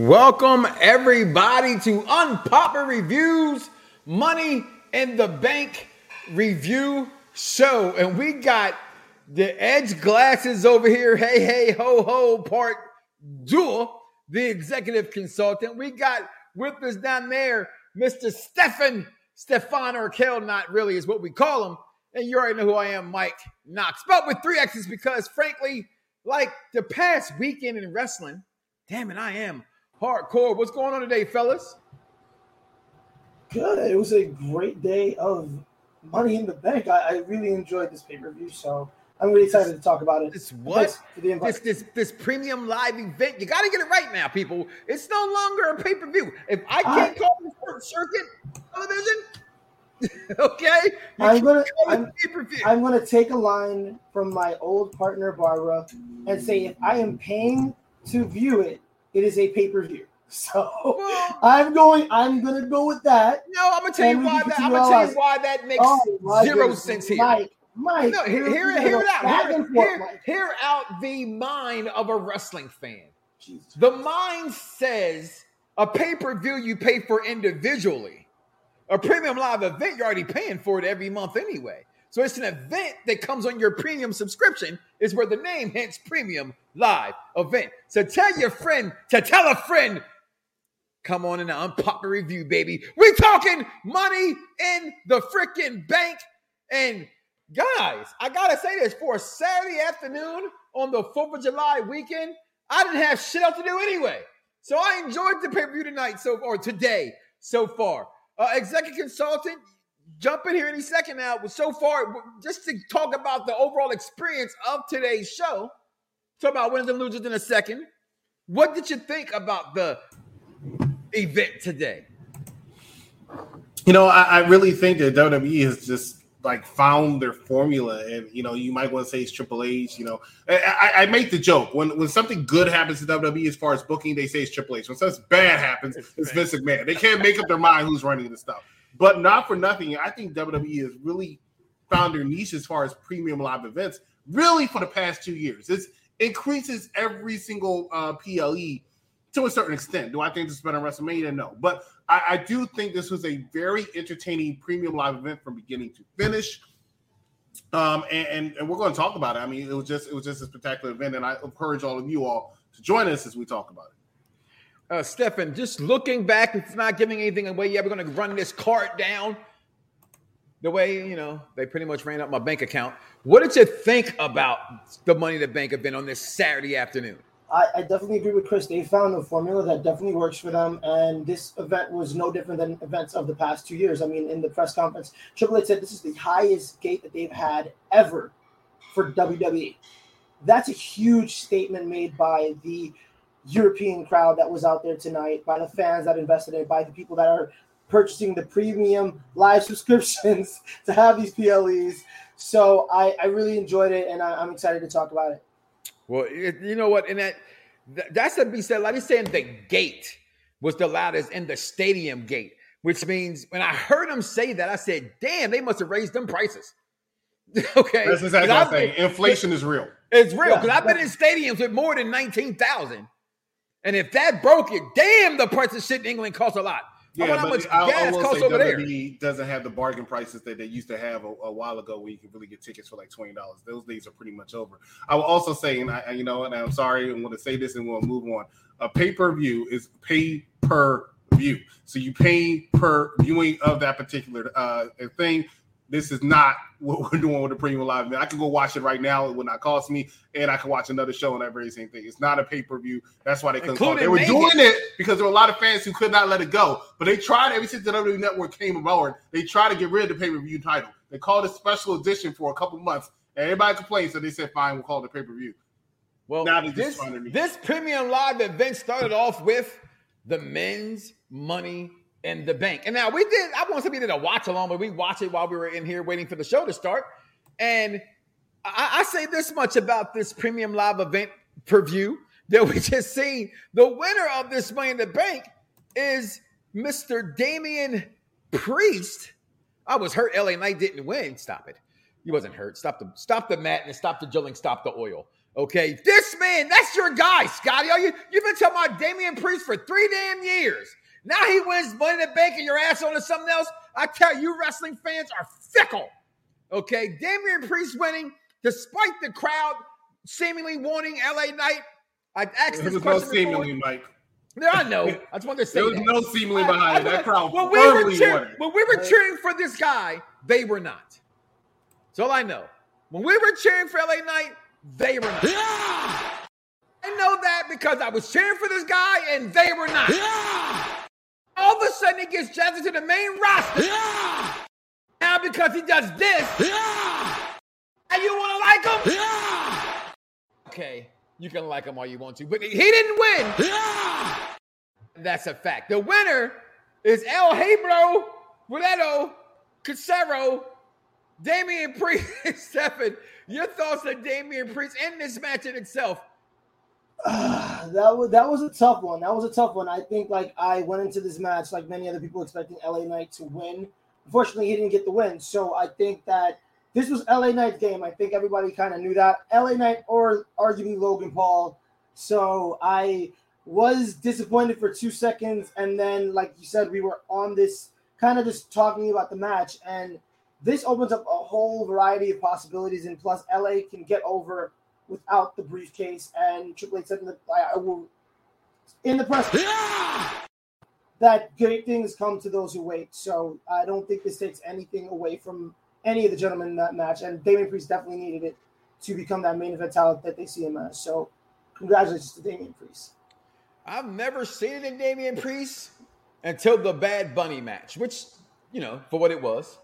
Welcome everybody to Unpopular Reviews Money in the Bank review show. And we got the Edge Glasses over here. Hey, hey, ho, ho, part dual, the executive consultant. We got with us down there, Mr. Stefan, Stefan Urkel, not really is what we call him. And you already know who I am, Mike Knox. But with three X's because frankly, like the past weekend in wrestling, damn it, I am hardcore. What's going on today, fellas? Good. It was a great day of Money in the Bank. I, I really enjoyed this pay per view, so I'm really excited to talk about it. This what? This this this premium live event. You got to get it right now, people. It's no longer a pay per view. If I can't I, call the circuit television, okay, I'm gonna I'm, I'm gonna take a line from my old partner Barbara and say if I am paying to view it, it is a pay per view. So well, I'm going. I'm going to go with that. No, I'm going to tell you why that. I'm going to tell you why that makes oh, zero goodness. sense here. Mike, Mike, no, hear, hear, hear it out. Hear, hear, hear, out the mind of a wrestling fan. Jesus. The mind says a pay per view you pay for individually. A premium live event you're already paying for it every month anyway. So it's an event that comes on your premium subscription, is where the name hence premium live event. So tell your friend to tell a friend, come on in the unpopular review, baby. We talking money in the freaking bank. And guys, I gotta say this for a Saturday afternoon on the 4th of July weekend, I didn't have shit else to do anyway. So I enjoyed the pay-per-view tonight so or today so far. Uh, executive consultant, jump in here any second now. So far, just to talk about the overall experience of today's show, talk about winners and losers in a second. What did you think about the event today? You know, I, I really think that WWE has just like found their formula, and you know, you might want to say it's Triple H. You know, I, I, make the joke when when something good happens to WWE as far as booking, they say it's Triple H. When something bad happens, it's, it's Vince McMahon. They can't make up their mind who's running the stuff. But not for nothing, I think WWE has really found their niche as far as premium live events. Really, for the past two years, it increases every single uh, PLE to a certain extent. Do I think this is better than WrestleMania? No, but I, I do think this was a very entertaining premium live event from beginning to finish. Um, and, and, and we're going to talk about it. I mean, it was just it was just a spectacular event, and I encourage all of you all to join us as we talk about it uh, Stefan, just looking back, it's not giving anything away yet. We're going to run this cart down the way, you know, they pretty much ran up my bank account. What did you think about the Money the Bank event on this Saturday afternoon? I, I, definitely agree with Chris. They found a formula that definitely works for them, and this event was no different than events of the past two years. I mean, in the press conference, Triple H said this is the highest gate that they've had ever for WWE. That's a huge statement made by the European crowd that was out there tonight, by the fans that invested in it, by the people that are purchasing the premium live subscriptions to have these PLEs. So I, I really enjoyed it, and I, am excited to talk about it. Well, it, you know what, and that that's to be said. Like he's saying, the gate was the loudest in the stadium gate, which means when I heard him say that, I said, "Damn, they must have raised them prices." okay, that's exactly what I'm saying. Inflation is real. It's real because yeah, I've been in stadiums with more than nineteen thousand and if that broke it, damn, the price of shit in England costs a lot. Yeah, but how much I, gas I costs over WWE there? doesn't have the bargain prices that they used to have a, a, while ago, where you could really get tickets for like twenty dollars. Those days are pretty much over. I will also say, and I, you know, and I'm sorry, I'm going to say this, and we'll move on. A pay per view is pay per view, so you pay per viewing of that particular uh, thing. This is not what we're doing with the premium live. event. I can go watch it right now. It would not cost me, and I can watch another show and that very same thing. It's not a pay per view. That's why they couldn't. Call it. They were doing it because there were a lot of fans who could not let it go. But they tried ever since the WWE Network came aboard. They tried to get rid of the pay per view title. They called it special edition for a couple months, and everybody complained. So they said, "Fine, we'll call it a pay per view." Well, now this, this premium live event started off with the men's money in the bank. And now we did, I want to did a watch along, but we watched it while we were in here waiting for the show to start. And I, I say this much about this premium live event preview that we just seen. The winner of this Money in the Bank is Mr. Damian Priest. I was hurt. LA Knight didn't win. Stop it. He wasn't hurt. Stop the stop the and stop the drilling. Stop the oil. Okay, this man, that's your guy, Scotty. You you've been talking about Damian Priest for three damn years. Now he wins Money in the Bank and your ass on to something else. I tell you, wrestling fans are fickle. Okay, Damian Priest winning despite the crowd seemingly wanting LA Knight. I asked this question. No seemingly, Mike. Yeah, I know. I just wanted to say there was that. no seemingly behind I, I, that crowd. When we were cheering, when we were cheering for this guy, they were not. That's all I know. When we were cheering for LA Knight, they were not. Yeah! I know that because I was cheering for this guy and they were not. Yeah! All of a sudden, he gets drafted to the main roster. Yeah! Now, because he does this, yeah! and you want to like him? Yeah! Okay, you can like him all you want to, but he didn't win. Yeah! That's a fact. The winner is El Hebro, Guerrero, Casero, Damian Priest, Stephen. Your thoughts on Damian Priest and this match in itself? Uh, that was that was a tough one. That was a tough one. I think like I went into this match like many other people expecting LA Knight to win. Unfortunately, he didn't get the win. So I think that this was LA Knight's game. I think everybody kind of knew that. LA Knight or arguably Logan Paul. So I was disappointed for two seconds, and then like you said, we were on this kind of just talking about the match and this opens up a whole variety of possibilities, and plus, LA can get over without the briefcase. And Triple H said in the, I, I will, in the press that great things come to those who wait. So I don't think this takes anything away from any of the gentlemen in that match. And Damian Priest definitely needed it to become that main event talent that they see him as. So congratulations to Damian Priest. I've never seen it in Damian Priest until the Bad Bunny match, which, you know, for what it was.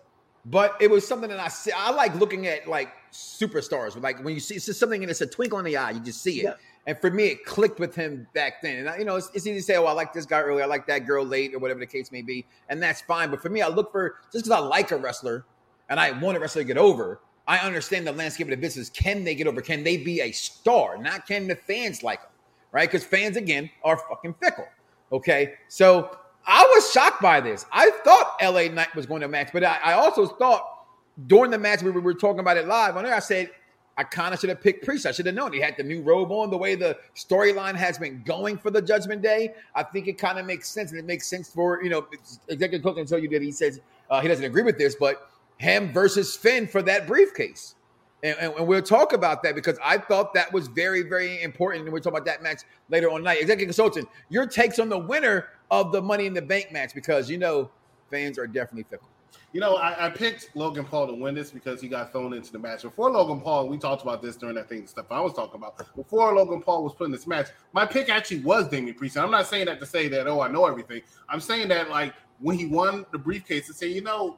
But it was something that I see. I like looking at like superstars. Like when you see it's just something and it's a twinkle in the eye, you just see it. Yeah. And for me, it clicked with him back then. And I, you know, it's, it's, easy to say, "Oh, I like this guy early, I like that girl late, or whatever the case may be," and that's fine. But for me, I look for just because I like a wrestler and I want a wrestler to get over. I understand the landscape of the business. Can they get over? Can they be a star? Not can the fans like them, right? Because fans again are fucking fickle. Okay, so I was shocked by this. I thought LA Knight was going to match, but I, I also thought during the match we were, we were talking about it live on there. I said I kind of should have picked Priest. I should have known he had the new robe on. The way the storyline has been going for the Judgment Day, I think it kind of makes sense, and it makes sense for you know executive coach can tell you that he says uh, he doesn't agree with this, but him versus Finn for that briefcase. And, and, and, we'll talk about that because I thought that was very, very important. And we'll talk about that match later on night. Executive consultant, your takes on the winner of the Money in the Bank match because you know fans are definitely fickle. You know, I, I, picked Logan Paul to win this because he got thrown into the match. Before Logan Paul, we talked about this during that thing stuff I was talking about. Before Logan Paul was put in this match, my pick actually was Damian Priest. And I'm not saying that to say that, oh, I know everything. I'm saying that, like, when he won the briefcase, to say, you know,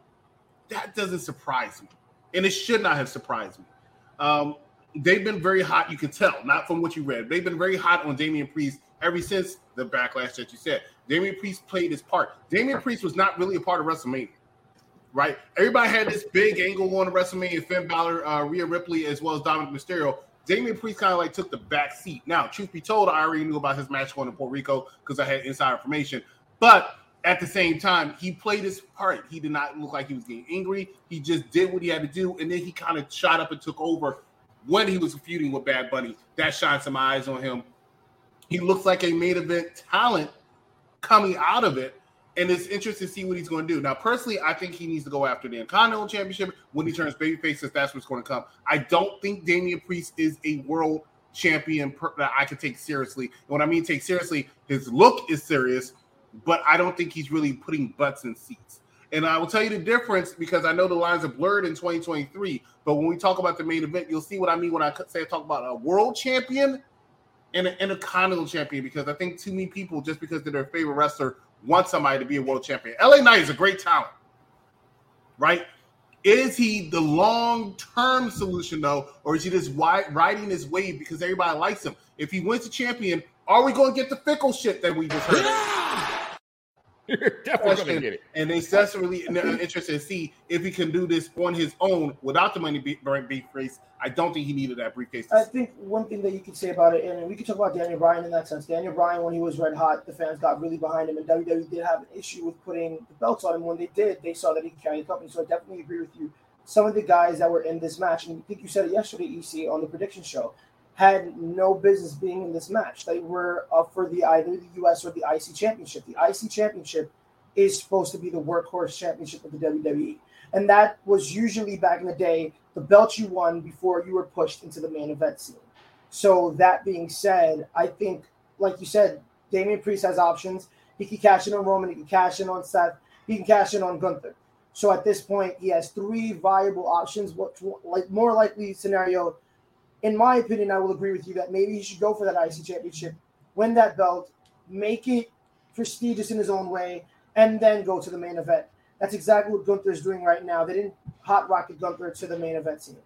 that doesn't surprise me. And it should not have surprised me. Um, they've been very hot, you can tell, not from what you read. They've been very hot on Damian Priest ever since the backlash that you said. Damian Priest played his part. Damian Priest was not really a part of WrestleMania, right? Everybody had this big angle on WrestleMania, Finn Balor, uh, Rhea Ripley, as well as Dominik Mysterio. Damian Priest kind of like took the back seat. Now, truth be told, I already knew about his match going to Puerto Rico because I had inside information. But at the same time, he played his part. He did not look like he was getting angry. He just did what he had to do, and then he kind of shot up and took over when he was feuding with Bad Bunny. That shined some eyes on him. He looks like a main event talent coming out of it. And it's interesting to see what he's going to do. Now, personally, I think he needs to go after the Intercontinental Championship when he turns babyface, if that's what's going to come. I don't think Damian Priest is a world champion per- that I could take seriously. And when I mean take seriously, his look is serious, but I don't think he's really putting butts in seats. And I will tell you the difference because I know the lines are blurred in 2023. But when we talk about the main event, you'll see what I mean when I say I talk about a world champion and a, and a champion. Because I think too many people, just because they're their favorite wrestler, want somebody to be a world champion. LA Knight is a great talent, right? Is he the long term solution though, or is he just riding his wave because everybody likes him? If he wins the champion, are we going to get the fickle shit that we just heard? You're definitely going to get it. And they desperately interested to see if he can do this on his own without the money being briefcase. I don't think he needed that briefcase. I think one thing that you could say about it, and we could talk about Daniel Bryan in that sense. Daniel Bryan, when he was red hot, the fans got really behind him, and WWE did have an issue with putting the belts on him. When they did, they saw that he could carry the company. So I definitely agree with you. Some of the guys that were in this match, and I think you said it yesterday, EC, on the prediction show, had no business being in this match. They were up for the either the US or the IC championship. The IC championship is supposed to be the workhorse championship of the WWE. And that was usually back in the day the belt you won before you were pushed into the main event scene. So that being said, I think, like you said, Damian Priest has options. He can cash in on Roman. He can cash in on Seth. He can cash in on Gunther. So at this point, he has three viable options. What like more likely scenario, in my opinion, I will agree with you that maybe he should go for that IC championship, win that belt, make it prestigious in his own way, and then go to the main event. That's exactly what Gunther is doing right now. They didn't hot rocket Gunther to the main event scene.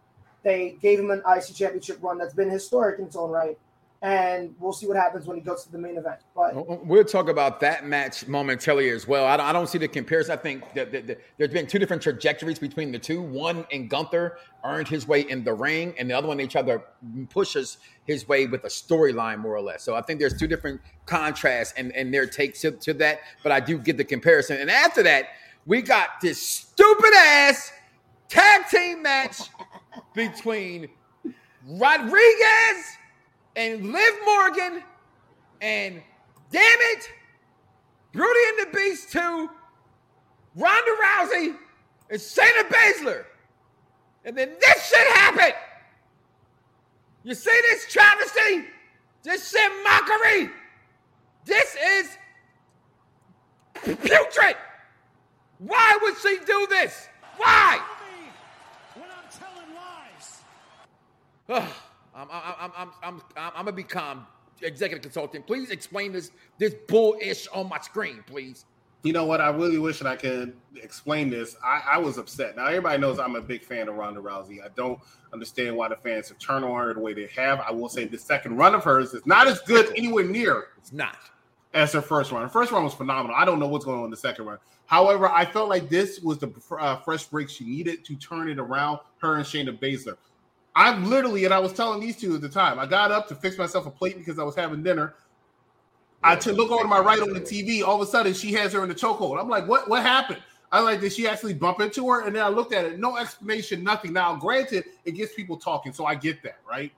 They gave him an IC championship run that's been historic in its own right and we'll see what happens when he goes to the main event. But oh, oh, we'll talk about that match momentarily as well. I don't, I don't see the comparison. I think that, that, that, there's been two different trajectories between the two. One in Gunther earned his way in the ring, and the other one each other pushes his way with a storyline more or less. So I think there's two different contrasts and and their take to, to that. But I do get the comparison. And after that, we got this stupid ass tag team match between Rodriguez and Liv Morgan and damn it, Beauty and the Beast 2, Ronda Rousey, and Shayna Baszler. And then this shit happened. You see this travesty? This shit mockery. This is putrid. Why would she do this? Why? When I'm telling lies. I'm, I'm, I'm, I'm, I'm, I'm gonna become executive consultant. Please explain this this bullish on my screen, please. You know what? I really wish that I could explain this. I, I, was upset. Now everybody knows I'm a big fan of Ronda Rousey. I don't understand why the fans have turned on her the way they have. I will say the second run of hers is not as good anywhere near. It's not as her first run. Her first run was phenomenal. I don't know what's going on in the second run. However, I felt like this was the uh, fresh break she needed to turn it around. Her and Shayna Baszler. I'm literally, and I was telling these two at the time, I got up to fix myself a plate because I was having dinner. I to look over to my right on the TV. All of a sudden, she has her in the chokehold. I'm like, what? What happened? I like, did she actually bump into her? And then I looked at it, no explanation, nothing. Now, granted, it gets people talking, so I get that, right?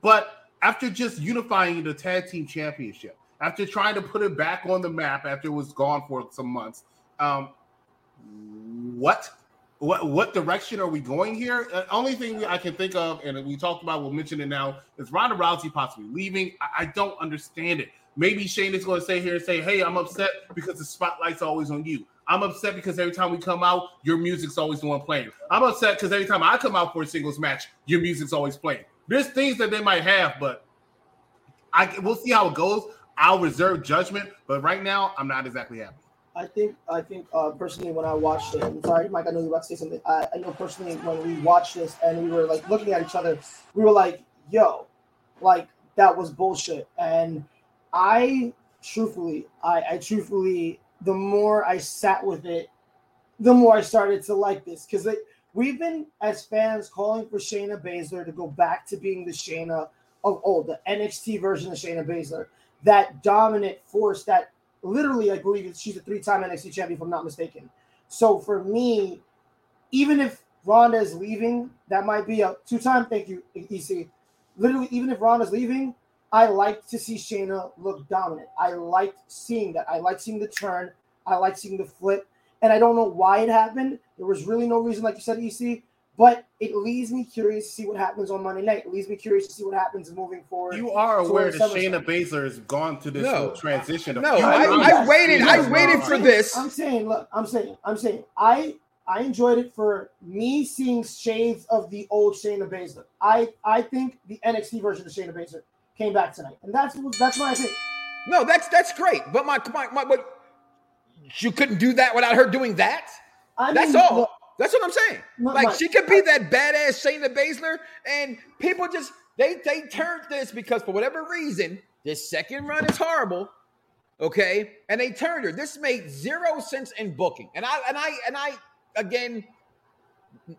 But after just unifying the tag team championship, after trying to put it back on the map after it was gone for some months, um, what? What what direction are we going here? The only thing I can think of, and we talked about, we'll mention it now, is Ronda Rousey possibly leaving. I, I don't understand it. Maybe Shane is going to say here and say, "Hey, I'm upset because the spotlight's always on you. I'm upset because every time we come out, your music's always the one playing. I'm upset because every time I come out for a singles match, your music's always playing. There's things that they might have, but I we'll see how it goes. I'll reserve judgment, but right now, I'm not exactly happy. I think I think uh, personally when I watched it, I'm sorry, Mike, I know you about to say something. I, I know personally when we watched this and we were like looking at each other, we were like, "Yo, like that was bullshit." And I truthfully, I, I truthfully, the more I sat with it, the more I started to like this because we've been as fans calling for Shayna Baszler to go back to being the Shayna of old, the NXT version of Shayna Baszler, that dominant force that literally, I believe she's a three-time NXT champion, if I'm not mistaken. So for me, even if Ronda is leaving, that might be a two-time. Thank you, EC. Literally, even if Ronda's leaving, I like to see Shayna look dominant. I like seeing that. I like seeing the turn. I like seeing the flip. And I don't know why it happened. There was really no reason, like you said, EC. But it leaves me curious to see what happens on Monday night. It leaves me curious to see what happens moving forward. You are aware that Shayna Baszler has gone to this no, transition. No, I, I, waited. I waited for this. I'm saying, look, I'm saying, I'm saying, I I enjoyed it for me seeing shades of the old Shayna Baszler. I I think the NXT version of Shayna Baszler came back tonight, and that's that's my I think. No, that's that's great, but my my, my but you couldn't do that without her doing that. I that's all. Look, that's what I'm saying. Not like she could be that badass Shayna Baszler, and people just they they turned this because for whatever reason, this second run is horrible. Okay, and they turned her. This made zero sense in booking, and I and I and I again,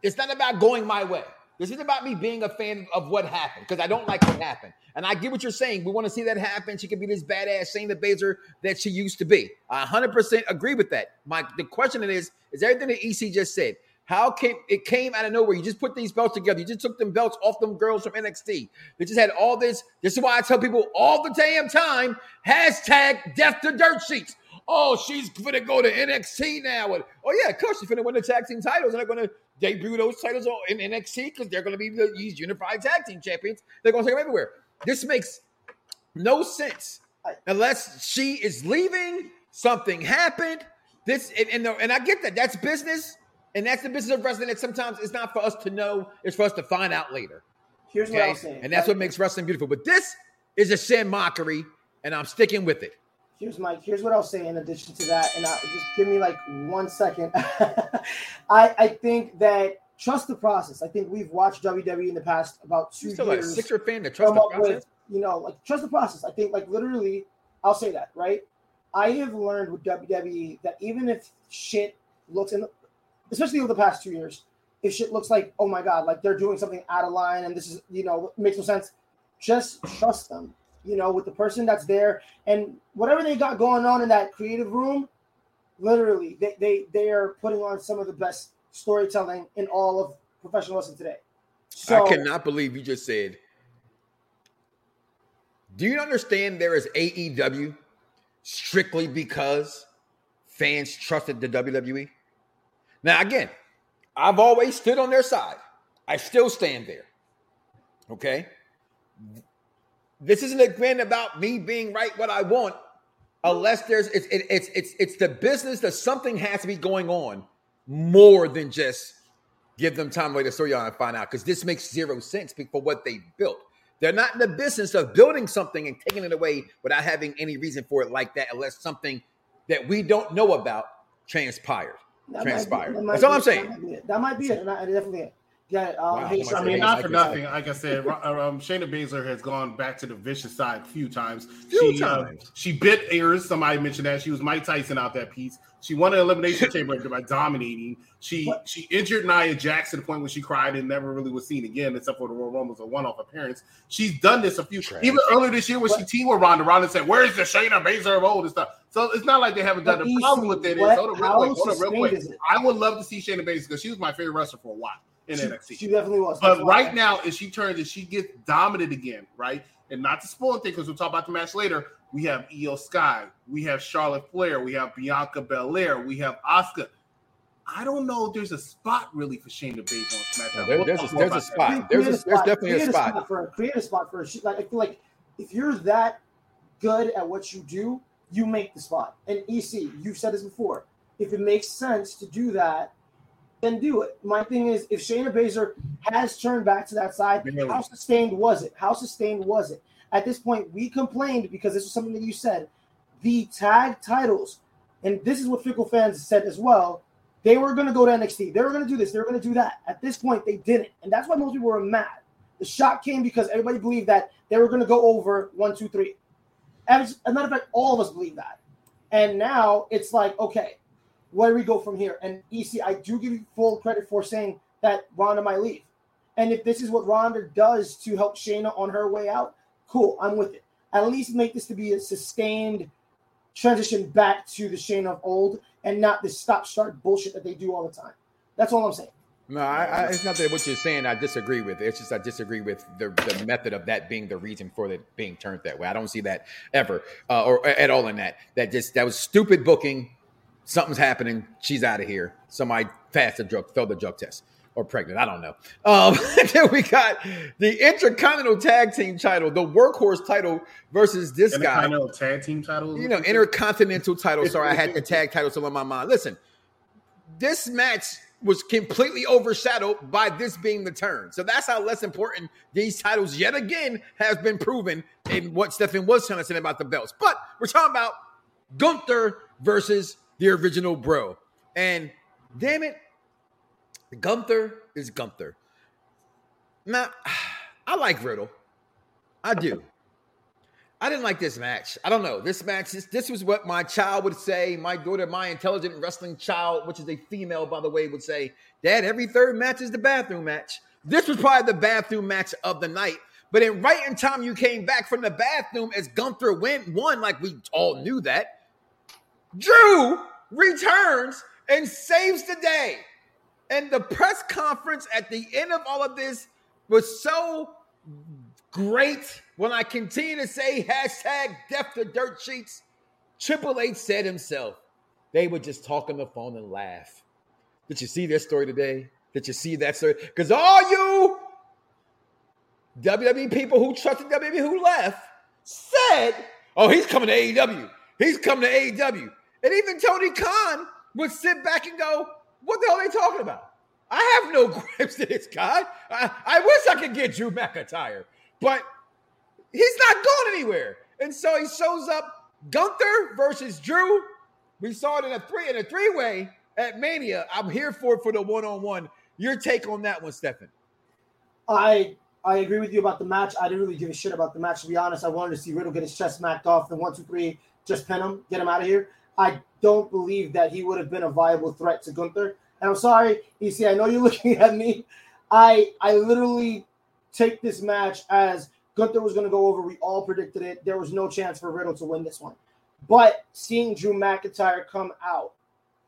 it's not about going my way. This isn't about me being a fan of what happened because I don't like what happened. And I get what you're saying. We want to see that happen. She could be this badass Shayna Baszler that she used to be. I 100% agree with that. My the question is, is everything that EC just said. How came it came out of nowhere? You just put these belts together. You just took them belts off them girls from NXT. They just had all this. This is why I tell people all the damn time: hashtag death to dirt sheets. Oh, she's gonna go to NXT now. oh yeah, cause she's gonna win the tag team titles, and they're gonna debut those titles in NXT because they're gonna be the, these unified tag team champions. They're gonna take them everywhere. This makes no sense unless she is leaving. Something happened. This and, and, and I get that. That's business. And that's the business of wrestling that sometimes it's not for us to know, it's for us to find out later. Here's okay? what I'm saying. And that's what makes wrestling beautiful. But this is a sin mockery, and I'm sticking with it. Here's my here's what I'll say in addition to that, and I'll just give me like one second. I I think that trust the process. I think we've watched WWE in the past about two still years. Like a Sixer fan that trust the process. With, you know, like trust the process. I think like literally, I'll say that right. I have learned with WWE that even if shit looks in especially over the past two years, if shit looks like, oh my God, like they're doing something out of line and this is, you know, makes no sense, just trust them, you know, with the person that's there and whatever they got going on in that creative room, literally, they, they, they are putting on some of the best storytelling in all of professional wrestling today. So, I cannot believe you just said, do you understand there is AEW strictly because fans trusted the WWE? Now, again, I've always stood on their side. I still stand there. Okay. This isn't again about me being right what I want, unless there's it's it, it's it's it's the business that something has to be going on more than just give them time to wait the story on and find out because this makes zero sense for what they built. They're not in the business of building something and taking it away without having any reason for it like that, unless something that we don't know about transpired that transpired. Be, that That's all I'm saying. That might be it. That might be it. Definitely yeah, um, wow, I mean, not for nothing. Like I said, uh, um, Shayna Baszler has gone back to the vicious side a few times. Few she, uh, times. Uh, she bit ears. Somebody mentioned that she was Mike Tyson out that piece. She won an elimination chamber by dominating. She what? she injured Nia Jax to the point where she cried and never really was seen again, except for the Royal Rumble, a one-off appearance. She's done this a few Trash. even earlier this year when what? she teamed with Ronda. Ronda said, "Where's the Shayna Baszler of old and stuff?" So it's not like they haven't done a problem with it. Hold on, real quick, hold on, real quick. I would love to see Shayna Baszler because she was my favorite wrestler for a while in she, NXT. She definitely was. But right now, if she turns and she gets dominant again, right? And not to spoil things, because we'll talk about the match later. We have Iyo Sky, we have Charlotte Flair, we have Bianca Belair, we have Asuka. I don't know if there's a spot really for Shayna Baszler on SmackDown. there, there's, a, there's a spot. There's, a, there's definitely a spot. a spot. for create a spot for a, like like if you're that good at what you do, you make the spot. And EC, you've said this before. If it makes sense to do that, then do it. My thing is, if Shayna Baszler has turned back to that side, really? how sustained was it? How sustained was it? At this point, we complained because this was something that you said. The tag titles, and this is what Fickle fans said as well. They were going to go to NXT. They were going to do this. They were going to do that. At this point, they didn't, and that's why most people were mad. The shock came because everybody believed that they were going to go over one, two, three. As a matter of fact, all of us believe that. And now it's like, okay, where do we go from here? And EC, I do give you full credit for saying that Ronda might leave. And if this is what Ronda does to help Shayna on her way out, cool, I'm with it. At least make this to be a sustained transition back to the Shayna of old and not this stop start bullshit that they do all the time. That's all I'm saying. No, I, I, it's not that what you're saying I disagree with. It's just I disagree with the, the method of that being the reason for it being turned that way. I don't see that ever uh, or at all in that. That just that was stupid booking something's happening. She's out of here. Somebody passed the drug, failed the drug test, or pregnant. I don't know. Um, then we got the Intercontinental Tag Team title, the Workhorse title versus this guy. Intercontinental Tag Team title. You know, Intercontinental title. Sorry, I had the tag title still in my mind. Listen, this match was completely overshadowed by this being the turn. So that's how less important these titles yet again has been proven in what Stefan was trying to say about the belts. But we're talking about Gunther versus the original bro. And damn it, Gunther is Gunther. Now, I like Riddle. I do. I didn't like this match. I don't know. This match, this, this was what my child would say. My daughter, my intelligent wrestling child, which is a female, by the way, would say, Dad, every third match is the bathroom match. This was probably the bathroom match of the night. But in right in time you came back from the bathroom as Gunther went one, like we all knew that. Drew returns and saves the day. And the press conference at the end of all of this was so great when I continue to say hashtag death to dirt sheets. Triple H said himself, they would just talk on the phone and laugh. Did you see this story today? Did you see that story? Because all you WWE people who trusted WWE who left said, oh, he's coming to AEW. He's coming to AEW. And even Tony Khan would sit back and go, what the hell are they talking about? I have no gripes to this guy. I, I wish I could get Drew McIntyre, but he's not going anywhere. And so he shows up Gunther versus Drew. We saw it in a three in a three way at Mania. I'm here for for the one on one. Your take on that one, Stefan? I I agree with you about the match. I didn't really give a shit about the match to be honest. I wanted to see Riddle get his chest smacked off. The one, two, three, just pin him, get him out of here. I don't believe that he would have been a viable threat to Gunther. And I'm sorry, EC, I know you're looking at me. I I literally take this match as Gunther was going to go over. We all predicted it. There was no chance for Riddle to win this one. But seeing Drew McIntyre come out,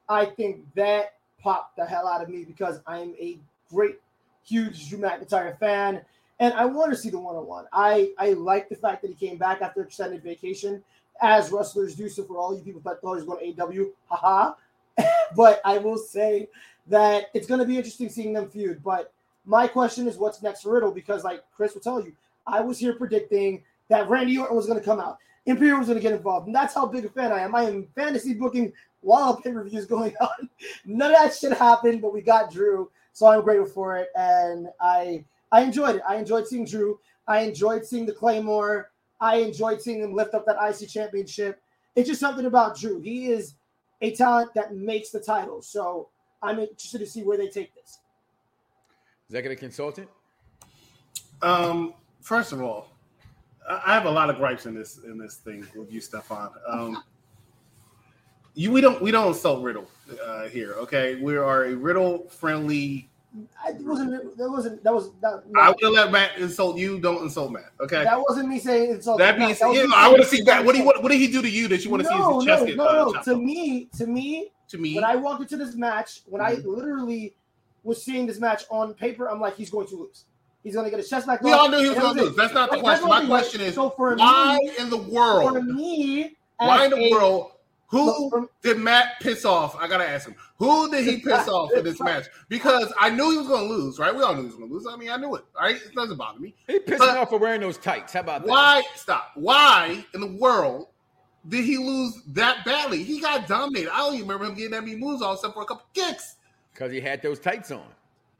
I think that popped the hell out of me because I am a great, huge Drew McIntyre fan. And I want to see the one on one. I, I like the fact that he came back after extended vacation as wrestlers do. So for all you people that thought he was going to AEW, haha. but I will say that it's going to be interesting seeing them feud. But my question is, what's next for Riddle? Because like Chris will tell you, I was here predicting that Randy Orton was going to come out, Imperium was going to get involved, and that's how big a fan I am. I am fantasy booking while pay per view is going on. None of that shit happened, but we got Drew, so I'm grateful for it, and I I enjoyed it. I enjoyed seeing Drew. I enjoyed seeing the Claymore. I enjoyed seeing him lift up that IC championship. It's just something about Drew. He is a talent that makes the title. So I'm interested to see where they take this. Executive consultant. Um, first of all, I have a lot of gripes in this in this thing with you, Stefan. Um, you we don't we don't insult Riddle uh, here, okay? We are a Riddle friendly. I wasn't that wasn't that was that, I would let Matt insult you. Don't insult Matt, okay? That wasn't me saying insult. That means that yeah, I want to see that. What, what, what did he do to you that you want to no, see his chest no, get? No, no, uh, to me, to me, to me. When I walked into this match, when mm-hmm. I literally was seeing this match on paper, I'm like, he's going to lose. He's going to get a chest back. We all knew he was going to lose. That's not the question. My question is, so for why me, in the world? For me, why in the a, world? Who did Matt piss off? I gotta ask him. Who did he piss off in this match? Because I knew he was going to lose, right? We all knew he was going to lose. I mean, I knew it. Right? It doesn't bother me. He pissed me off for wearing those tights. How about that? Why? Stop. Why in the world did he lose that badly? He got dominated. I don't even remember him getting that many moves all except for a couple kicks. Because he had those tights on.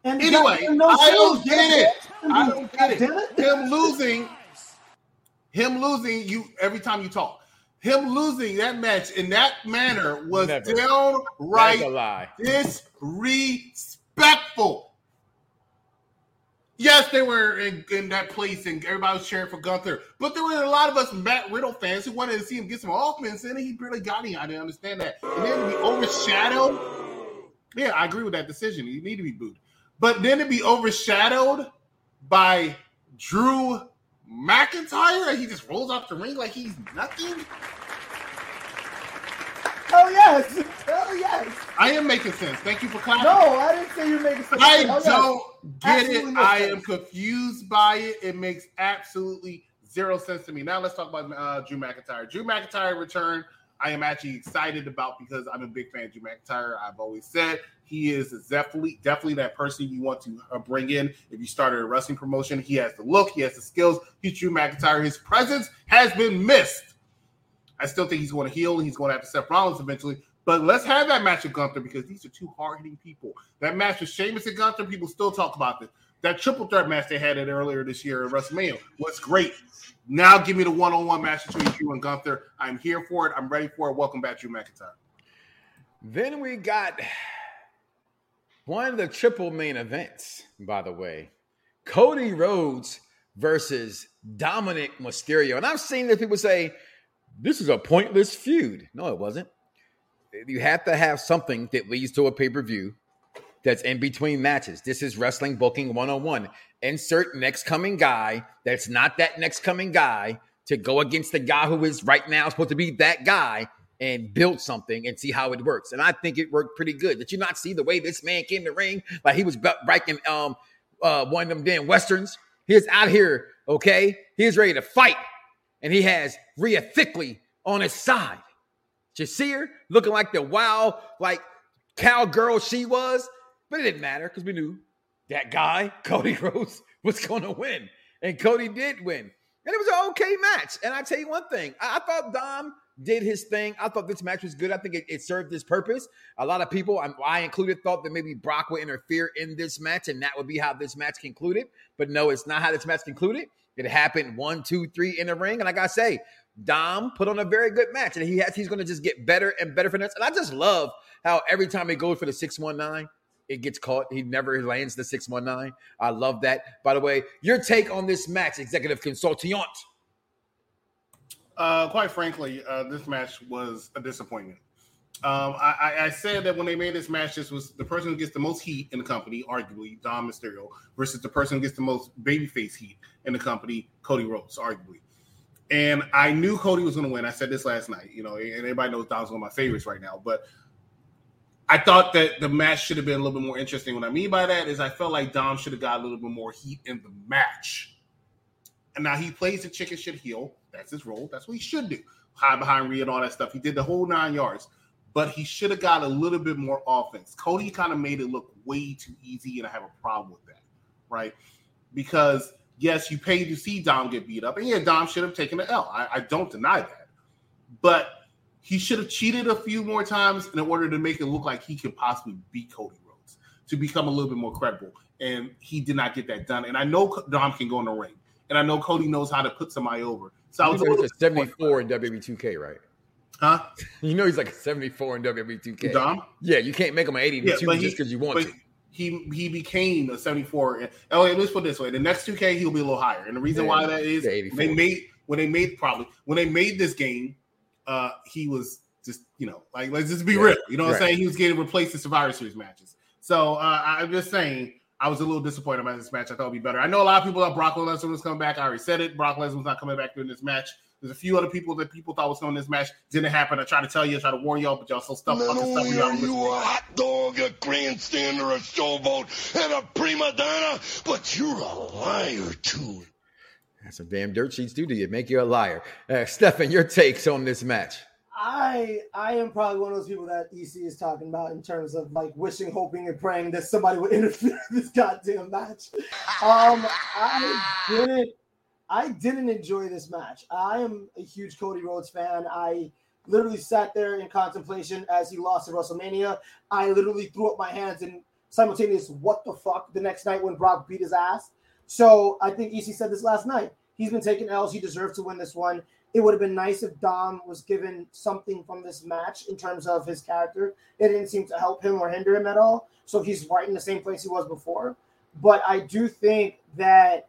And anyway, no I don't get it. I don't get it. Him losing, him losing you every time you talk. Him losing that match in that manner was Never. downright disrespectful. Yes, they were in, in, that place and everybody was cheering for Gunther, but there were a lot of us Matt Riddle fans who wanted to see him get some offense, and he barely got any. I didn't understand that. And then to be overshadowed. Yeah, I agree with that decision. You need to be booed. But then to be overshadowed by Drew McIntyre, and he just rolls off the ring like he's nothing. Oh yes, oh yes. I am making sense. Thank you for clapping. No, I didn't say you're making sense. I oh, don't get Absolutely it. I am confused by it. It makes absolutely zero sense to me. Now let's talk about uh, Drew McIntyre. Drew McIntyre return. I am actually excited about because I'm a big fan of Drew McIntyre. I've always said he is definitely definitely that person you want to uh, bring in if you started a wrestling promotion. He has the look, he has the skills. He's Drew McIntyre. His presence has been missed. I still think he's going to heal. He's going to have to Seth Rollins eventually. But let's have that match with Gunther because these are two hard hitting people. That match with Sheamus and Gunther, people still talk about this. That triple threat match they had it earlier this year at WrestleMania was great. Now give me the one-on-one match between Drew and Gunther. I'm here for it. I'm ready for it. Welcome back, Drew McIntyre. Then we got one of the triple main events, by the way. Cody Rhodes versus Dominik Mysterio. And I've seen that people say this is a pointless feud. No, it wasn't. You have to have something that leads to a pay-per-view that's in between matches. This is wrestling booking 101. Insert next coming guy that's not that next coming guy to go against the guy who is right now supposed to be that guy. And build something and see how it works. And I think it worked pretty good. Did you not see the way this man came to ring? Like he was breaking um uh one of them damn westerns. He's out here, okay? He's ready to fight. And he has Rhea Thickley on his side. You see her looking like the wild, like cowgirl she was? But it didn't matter because we knew that guy, Cody Rhodes, was to win. And Cody did win. And it was an okay match. And I tell you one thing, I, I thought Dom did his thing. I thought this match was good. I think it, it served its purpose. A lot of people, I, I, included, thought that maybe Brock would interfere in this match, and that would be how this match concluded. But no, it's not how this match concluded. It happened one, two, three in the ring, and like I say, Dom put on a very good match, and he has he's going to just get better and better for this. And I just love how every time he goes for the six one nine, it gets caught. He never lands the 619. I love that. By the way, your take on this match, executive consultant. Uh, quite frankly, uh, this match was a disappointment. Um, I, I, said that when they made this match, this was the person who gets the most heat in the company, arguably Dom Mysterio, versus the person who gets the most babyface heat in the company, Cody Rhodes, arguably. And I knew Cody was going to win. I said this last night, you know, and everybody knows Dom's one of my favorites right now. But I thought that the match should have been a little bit more interesting. What I mean by that is I felt like Dom should have got a little bit more heat in the match. And now he plays the chicken shit heel. That's his role. That's what he should do. Hide behind Rhea and all that stuff. He did the whole nine yards. But he should have got a little bit more offense. Cody kind of made it look way too easy, and I have a problem with that, right? Because yes, you paid to see Dom get beat up, and yeah, Dom should have taken the L. I, I don't deny that. But he should have cheated a few more times in order to make it look like he could possibly beat Cody Rhodes to become a little bit more credible. And he did not get that done. And I know Dom can go in the ring, and I know Cody knows how to put somebody over. So I was a 74 in WWE 2K, right? Huh? You know he's like a 74 in WWE 2K. Dom? Yeah, you can't make him an 82 yeah, just because you want to. He he became a 74. Oh, let's put it this way: the next 2K he'll be a little higher, and the reason yeah, why that is they made when they made probably when they made this game, uh, he was just you know like let's just be yeah. real. You know what right. I'm saying? He was getting replaced in Survivor Series matches. So uh, I'm just saying I was a little disappointed about this match. I thought it'd be better. I know a lot of people thought Brock Lesnar was coming back. I already said it. Brock Lesnar was not coming back during this match. There's a few other people that people thought was going this match. Didn't happen. I tried to tell you, I tried to warn y'all, but y'all so stuck. Not only are you a hot dog, a grandstander, a showboat, and a prima donna, but you're a liar too. That's some damn dirt sheets do to you. Make you a liar. Uh, Stefan, your takes on this match. I I am probably one of those people that EC is talking about in terms of like wishing, hoping, and praying that somebody would interfere in this goddamn match. Um, I didn't I didn't enjoy this match. I am a huge Cody Rhodes fan. I literally sat there in contemplation as he lost at WrestleMania. I literally threw up my hands in simultaneous what the fuck the next night when Brock beat his ass. So I think EC said this last night. He's been taking L's. He deserved to win this one. It would have been nice if Dom was given something from this match in terms of his character. It didn't seem to help him or hinder him at all. So he's right in the same place he was before. But I do think that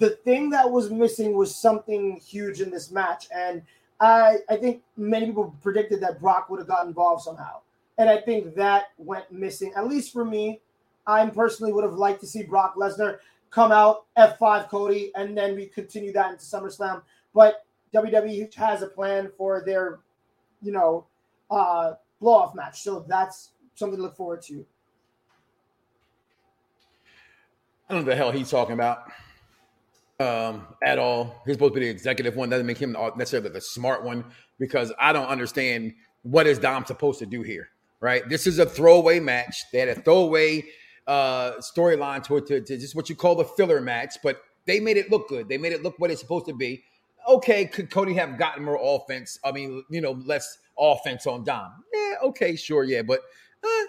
the thing that was missing was something huge in this match. And I, I think many people predicted that Brock would have got involved somehow. And I think that went missing, at least for me. I personally would have liked to see Brock Lesnar come out F5 Cody, and then we continue that into SummerSlam. But WWE has a plan for their, you know, uh, blow off match. So that's something to look forward to. I don't know the hell he's talking about um, at all. He's supposed to be the executive one. Doesn't make him necessarily the smart one because I don't understand what is Dom supposed to do here, right? This is a throwaway match. They had a throwaway uh, storyline to it, to, to just what you call the filler match, but they made it look good. They made it look what it's supposed to be. Okay, could Cody have gotten more offense? I mean, you know, less offense on Dom. Yeah, okay, sure, yeah, but uh,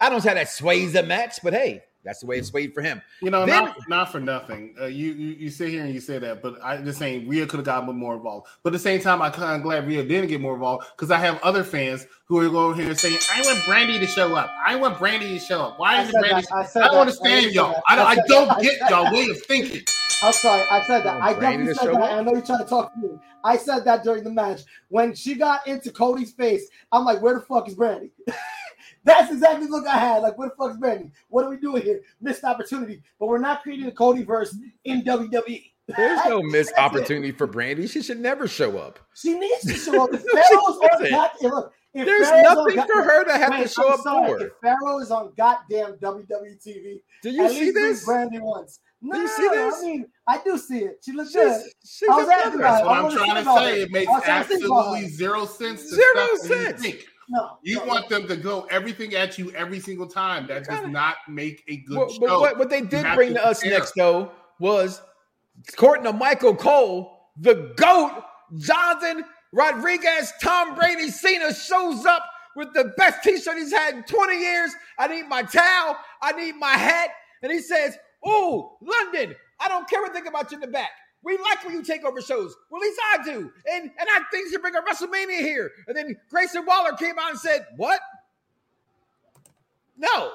I don't say that sways the match, but hey, that's the way it's swayed for him. You know, then, not, not for nothing. Uh, you, you you sit here and you say that, but I just saying Rhea could have gotten more involved. But at the same time, I'm kind of glad Rhea didn't get more involved because I have other fans who are going here saying, "I want Brandi to show up. I want Brandi to show up. Why is Brandi?" I, I, don't understand y'all. I, I, don't get y'all way of thinking. I'm sorry, I said that. Oh, I definitely said that. I know you're trying to talk to me. I said that during the match when she got into Cody's face. I'm like, "Where the fuck is Brandi? That's exactly the look I had. Like, what the fuck is Brandi? What are we doing here? Missed opportunity. But we're not creating a Cody verse in WWE. There's no missed opportunity for Brandi. She should never show up. She needs to show up. If Pharaoh's on got, look, if There's Pharaoh's nothing for her to have wait, to show I'm up sorry, for. If Pharaoh is on goddamn WWE TV, Do you see this? Brandi once. No, you see this? I mean, I do see it. She looks good. She's, she's I was a asking mother. about That's it. what I I'm trying to say. it. It makes I was trying to think about absolutely zero sense. To Zero stuff you sense. No, You no, want them to go everything at you every single time. That does not make a good What, show. but what, what they did bring to to us next, though, was according to Michael Cole, the GOAT, Jonathan Rodriguez, Tom Brady, Cena shows up with the best t-shirt he's had in 20 years. I need my towel. I need my hat. And he says, Oh, London, I don't care what they think about you in the back. We like when you take over shows. Well, at least I do. And and I think you bring a WrestleMania here. And then Grayson Waller came out and said, What? No.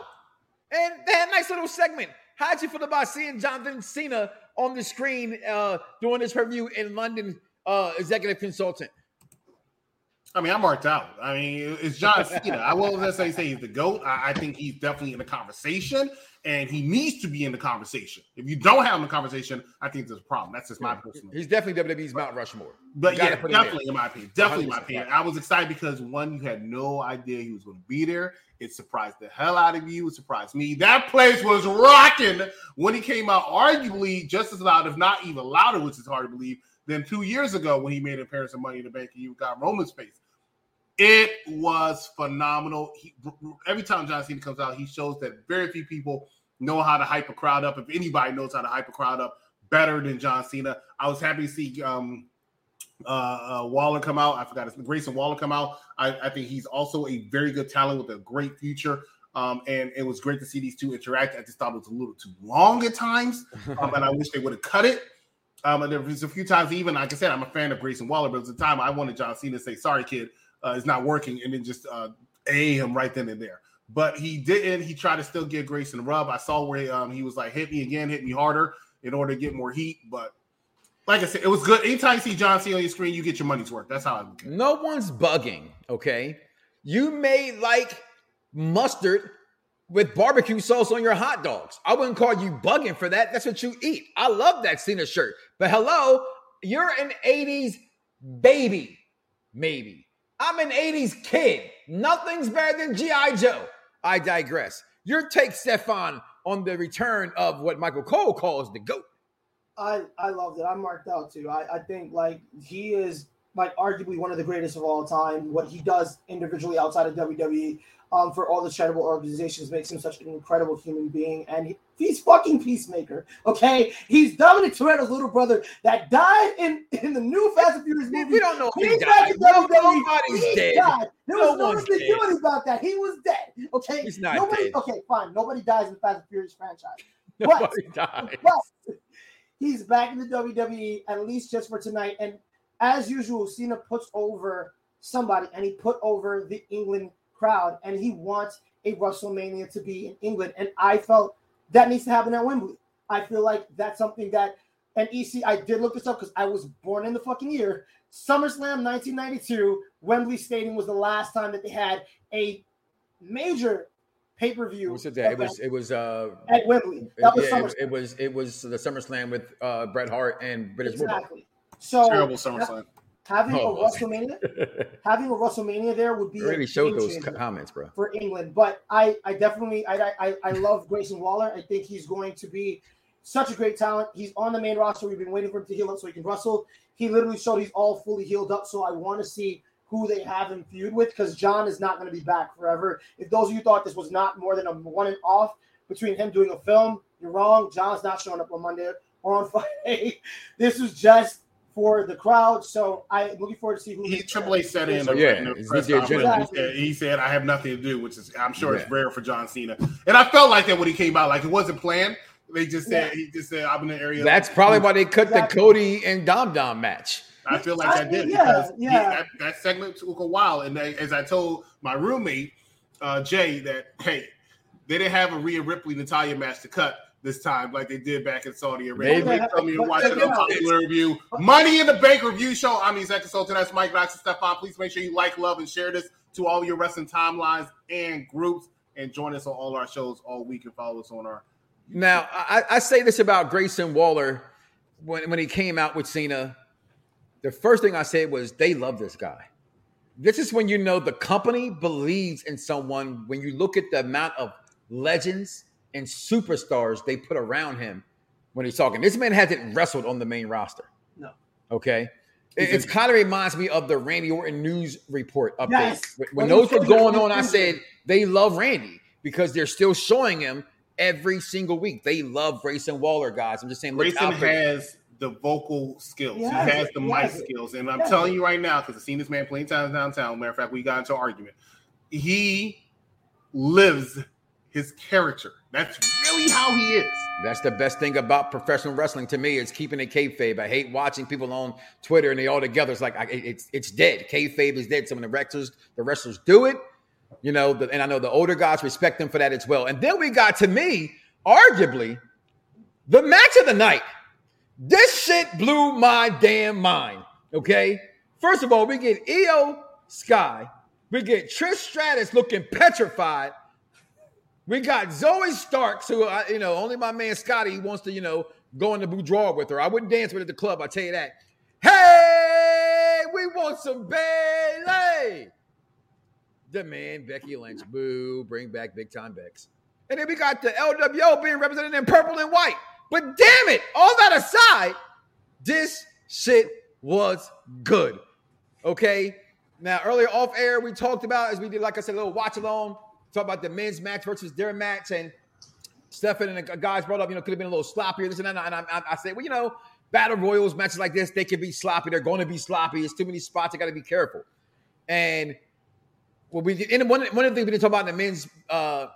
And they had a nice little segment. How'd you feel about seeing Jonathan Cena on the screen uh, doing this review in London, uh, executive consultant? I mean, I'm marked out. I mean, it's John Cena. I won't necessarily say he's the GOAT. I, I think he's definitely in the conversation, and he needs to be in the conversation. If you don't have him in the conversation, I think there's a problem. That's just my personal. He's definitely WWE's Mount Rushmore. But yeah, put him there. definitely in my opinion. Definitely in my 100%. opinion. I was excited because one, you had no idea he was going to be there. It surprised the hell out of you. It surprised me. That place was rocking when he came out, arguably just as loud, if not even louder, which is hard to believe, than two years ago when he made an appearance of Money in the Bank and you got Roman's face. It was phenomenal. He, every time John Cena comes out, he shows that very few people know how to hype a crowd up. If anybody knows how to hype a crowd up better than John Cena, I was happy to see um, uh, uh, Waller come out. I forgot his Grayson Waller come out. I, I think he's also a very good talent with a great future. Um, and it was great to see these two interact. I just thought it was a little too long at times, um, and I wish they would have cut it. Um, and there was a few times, even like I said, I'm a fan of Grayson Waller, but at the time I wanted John Cena to say, "Sorry, kid, uh, it's not working," and then just uh, a him right then and there. But he didn't. He tried to still get Grayson rub. I saw where um, he was like, "Hit me again, hit me harder," in order to get more heat. But like I said, it was good. Anytime you see John Cena on your screen, you get your money's worth. That's how I look at it. No one's bugging, okay? You may like mustard with barbecue sauce on your hot dogs. I wouldn't call you bugging for that. That's what you eat. I love that Cena shirt. But hello, you're an 80s baby, maybe. I'm an 80s kid. Nothing's better than G.I. Joe. I digress. Your take, Stefan, on the return of what Michael Cole calls the GOAT. I I loved it. I'm marked out too. I I think like he is like arguably one of the greatest of all time. What he does individually outside of WWE, um, for all the charitable organizations makes him such an incredible human being. And he, he's fucking peacemaker. Okay, he's Dominic Toretto's little brother that died in in the new Fast and Furious movie. We don't know he back died. No- nobody's He dead. died. There was No no one's doing about that. He was dead. Okay, He's not nobody. dead. Okay, fine. Nobody dies in the Fast and Furious franchise. Nobody died. But he's back in the WWE at least just for tonight. And as usual, Cena puts over somebody, and he put over the England crowd, and he wants a WrestleMania to be in England. And I felt that needs to happen at Wembley. I feel like that's something that, and EC, I did look this up because I was born in the fucking year. SummerSlam 1992, Wembley Stadium was the last time that they had a major pay per view. What's it that? It was it was uh at Wembley. That was yeah, SummerSlam. it, it was it was the SummerSlam with uh Bret Hart and British Bulldog. So Terrible SummerSlam. Having Oh, a. WrestleMania, having a WrestleMania there would be a already showed those comments, bro. for England. But I, I definitely, I, I, I love Grayson Waller. I think he's going to be such a great talent. He's on the main roster. We've been waiting for him to heal up so he can wrestle. He literally showed he's all fully healed up. So I want to see who they have him feud with because John is not going to be back forever. If those of you thought this was not more than a one and off between him doing a film, you're wrong. John's not showing up on Monday or on Friday. this was just for the crowd. So I'm looking forward to see who He, Triple H said in the, yeah, in press the conference, agenda. he, said, he said, "I have nothing to do," which is I'm sure it's rare for John Cena. And I felt like that when he came out, like it wasn't planned. They just said Yeah. he just said, "I'm in the area." That's probably why they cut the Cody and Dom Dom match. I feel like I, I did mean, yeah, because he- that, that segment took a while. And they, as I told my roommate uh, Jay, that hey, they didn't have a Rhea Ripley Natalya match to cut this time like they did back in Saudi Arabia. Maybe. They told me to But- watch but, an unpopular review. Money in the Bank review show. I'm the executive consultant. That's Mike Knoxxx and Stefan. Please make sure you like, love, and share this to all your wrestling timelines and groups. And join us on all our shows all week and follow us on our Now, I, I say this about Grayson Waller. when when he came out with Cena, the first thing I said was they love this guy. This is when you know the company believes in someone when you look at the amount of legends and superstars they put around him when he's talking. This man hasn't wrestled on the main roster. No. Okay. It, it's kind of reminds me of the Randy Orton news report update. Yes. When, when those were going on, I said they love Randy because they're still showing him every single week. They love Grayson Waller, guys. I'm just saying. Look Grayson out for has the vocal skills. Yes, he has the mic yes. skills. And I'm Yes. telling you right now, because I've seen this man plenty times downtown. Matter of fact, we got into an argument. He lives his character. That's really how he is. That's the best thing about professional wrestling to me is keeping it kayfabe. I hate watching people on Twitter and they all together. It's like I, it's it's dead. Kayfabe is dead. Some of the wrestlers the wrestlers do it, you know, the, and I know the older guys respect them for that as well. And then we got to me, arguably, the match of the night. This shit blew my damn mind. Okay, first of all, we get Io Sky, we get Trish Stratus looking petrified. We got Zoey Starks, who I, you know, only my man Scotty wants to, you know, go in the boudoir with her. I wouldn't dance with her at the club, I tell you that. Hey, we want some Bayley. Demand Becky Lynch. Boo, bring back big time Bex. And then we got the LWO being represented in purple and white. But damn it, all that aside, this shit was good. Okay. Now, earlier off air, we talked about, as we did, like I said, a little watch along, talk about the men's match versus their match. And Stefan and the guys brought up, you know, could have been a little sloppier, this and that. And I, I, I said, well, you know, battle royals, matches like this, they can be sloppy. They're going to be sloppy. It's too many spots. I got to be careful. And what we and one, one of the things we didn't talk about in the men's uh,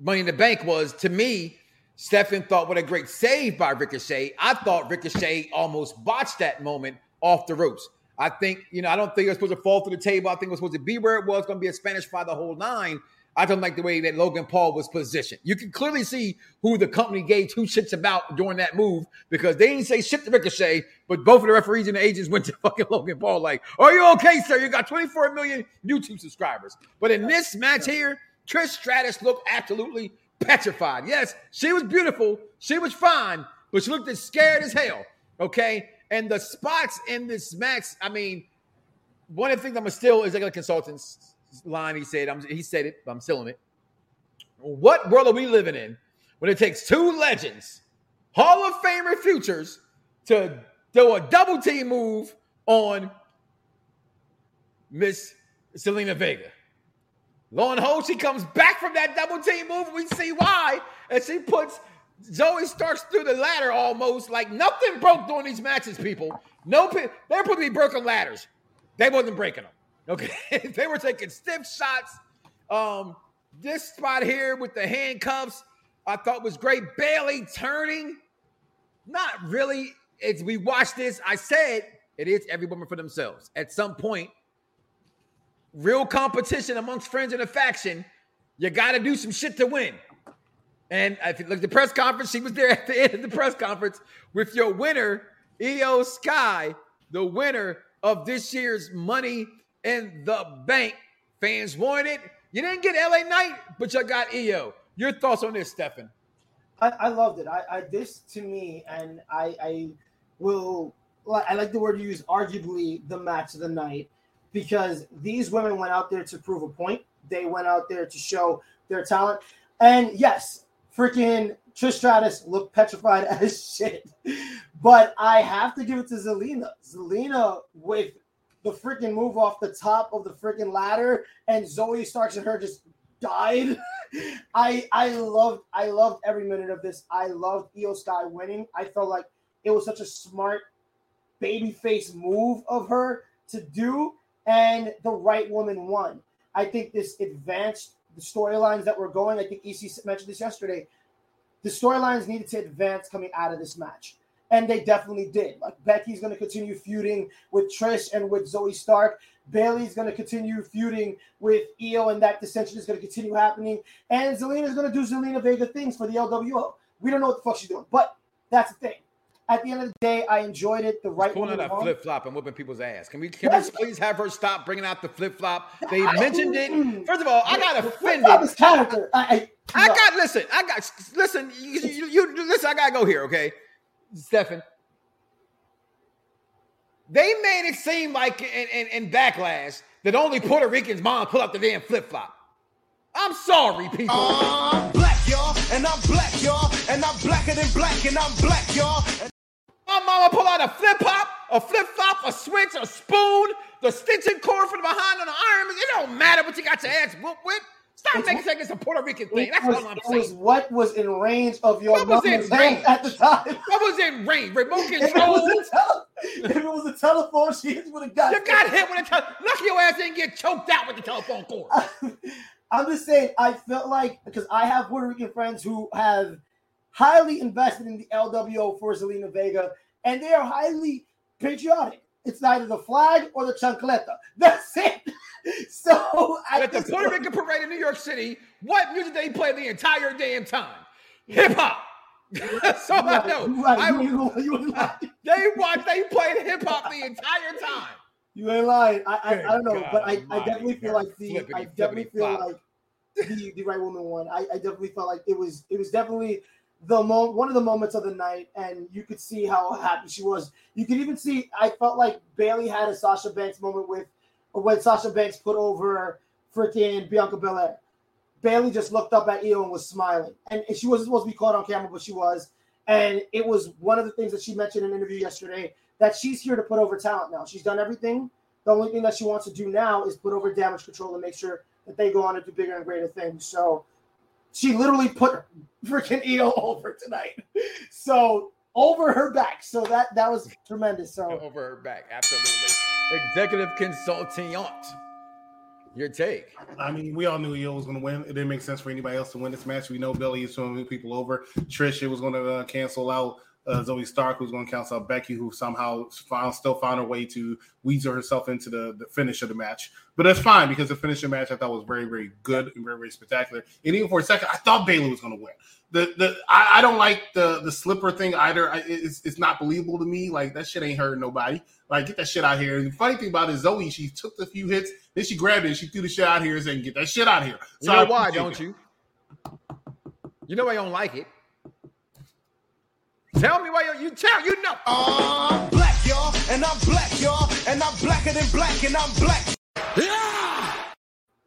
Money in the Bank was, to me, Stefan thought what a great save by Ricochet. I thought Ricochet almost botched that moment off the ropes. I think, you know, I don't think it was supposed to fall through the table. I think it was supposed to be where it was, going to be a Spanish fly the whole nine. I don't like the way that Logan Paul was positioned. You can clearly see who the company gave two shits about during that move because they didn't say shit to Ricochet, but both of the referees and the agents went to fucking Logan Paul like, "Are you okay, sir? You got 24 million YouTube subscribers." But in this match here, Trish Stratus looked absolutely petrified. Yes, she was beautiful, she was fine, but she looked as scared as hell. Okay, and the spots in this match, I mean, one of the things I'm steal is like a consultant's line. He said, I'm, he said it, but I'm stealing it. What world are we living in when it takes two legends, Hall of Famer futures, to do a double team move on Miss Zelina Vega? Lo and behold, she comes back from that double team move. We see why, and she puts Zoey Starks through the ladder almost like nothing broke during these matches. People, no, they're supposed to be broken ladders. They wasn't breaking them. Okay, they were taking stiff shots. Um, this spot here with the handcuffs, I thought was great. Bayley turning, not really. As we watched this, I said it is every woman for themselves. At some point, real competition amongst friends in a faction, you got to do some shit to win. And you look at the press conference, she was there at the end of the press conference with your winner, Io Sky, the winner of this year's Money in the Bank. Fans wanted it. You didn't get LA Knight, but you got Io. Your thoughts on this, Stefan? I, I loved it. I, I this to me, and I, I will. I like the word you use. Arguably, the match of the night, because these women went out there to prove a point. They went out there to show their talent, and yes, freaking Trish Stratus looked petrified as shit. But I have to give it to Zelina. Zelina with the freaking move off the top of the freaking ladder, and Zoey Starks and her just died. I I loved I loved every minute of this. I loved Io Sky winning. I felt like it was such a smart babyface move of her to do, and the right woman won. I think this advanced the storylines that were going. I think EC mentioned this yesterday. The storylines needed to advance coming out of this match. And they definitely did. Like Becky's going to continue feuding with Trish and with Zoey Stark. Bayley's going to continue feuding with Io, and that dissension is going to continue happening. And Zelina's going to do Zelina Vega things for the LWO. We don't know what the fuck she's doing, but that's the thing. At the end of the day, I enjoyed it. The right Pulling out woman a flip flop and whooping people's ass. Can we can Yes. we please have her stop bringing out the flip flop? They mentioned it. First of all, I got The offended. flip-flop is. I, I, I no. got listen. I got listen. You, you, you listen. I gotta go here. Okay, Stefan. They made it seem like in, in, in backlash that only Puerto Ricans mom pull out the damn flip flop. I'm sorry, people. Uh, I'm black, y'all, and I'm black, y'all, and I'm blacker than black, and I'm black, y'all. My mama pull out a flip flop, a flip flop, a switch, a spoon, the stitching cord from behind on the arm. It don't matter what you got your ass whooped with. Stop it's, making it's a Puerto Rican thing. That's was, what I'm saying. Was what was in range of your what was in range at the time? What was in range? Remote control. If it was a, tele- if it was a telephone, she would have got. You got hit with a telephone. Lucky your ass didn't get choked out with the telephone cord. I'm just saying. I felt like because I have Puerto Rican friends who have highly invested in the LWO for Zelina Vega, and they are highly patriotic. It's neither the flag or the chancleta. That's it. So at the Puerto Rican parade in New York City, what music they play the entire damn time? Hip hop. That's all I know. Right. I, you, you, you they watch, they played hip hop the entire time. You ain't lying. I, I, I don't know, God, but I, I definitely feel like the flippity, I definitely feel flop. like the, the right woman won. I, I definitely felt like it was it was definitely the mo- one of the moments of the night, and you could see how happy she was. You could even see I felt like Bayley had a Sasha Banks moment with when Sasha Banks put over freaking Bianca Belair. Bayley just looked up at Io and was smiling. And she wasn't supposed to be caught on camera, but she was. And it was one of the things that she mentioned in an interview yesterday that she's here to put over talent now. She's done everything. The only thing that she wants to do now is put over damage control and make sure that they go on to do bigger and greater things. So she literally put freaking Io over tonight. So over her back. So that that was tremendous. So over her back, absolutely executive consultant. Your take. I mean, we all knew Io was going to win. It didn't make sense for anybody else to win this match. We know Bayley is throwing people over. Trish, it was going to uh, cancel out uh, Zoey Stark, who's going to cancel out Becky, who somehow found, still found her way to weasel herself into the, the finish of the match. But that's fine because the finish of the match I thought was very, very good and very, very spectacular. And even for a second, I thought Bayley was going to win the the I, I, don't like the the slipper thing either. I, it's it's not believable to me. Like that shit ain't hurting nobody. Like get that shit out here. And the funny thing about it, Zoey, she took the few hits, then she grabbed it, and she threw the shit out here and said, "Get that shit out here." So you know why, don't you? You know I don't like it. Tell me why you, you tell you know. Uh, I'm black, y'all, and I'm black, y'all, and I'm blacker than black, and I'm black. Yeah!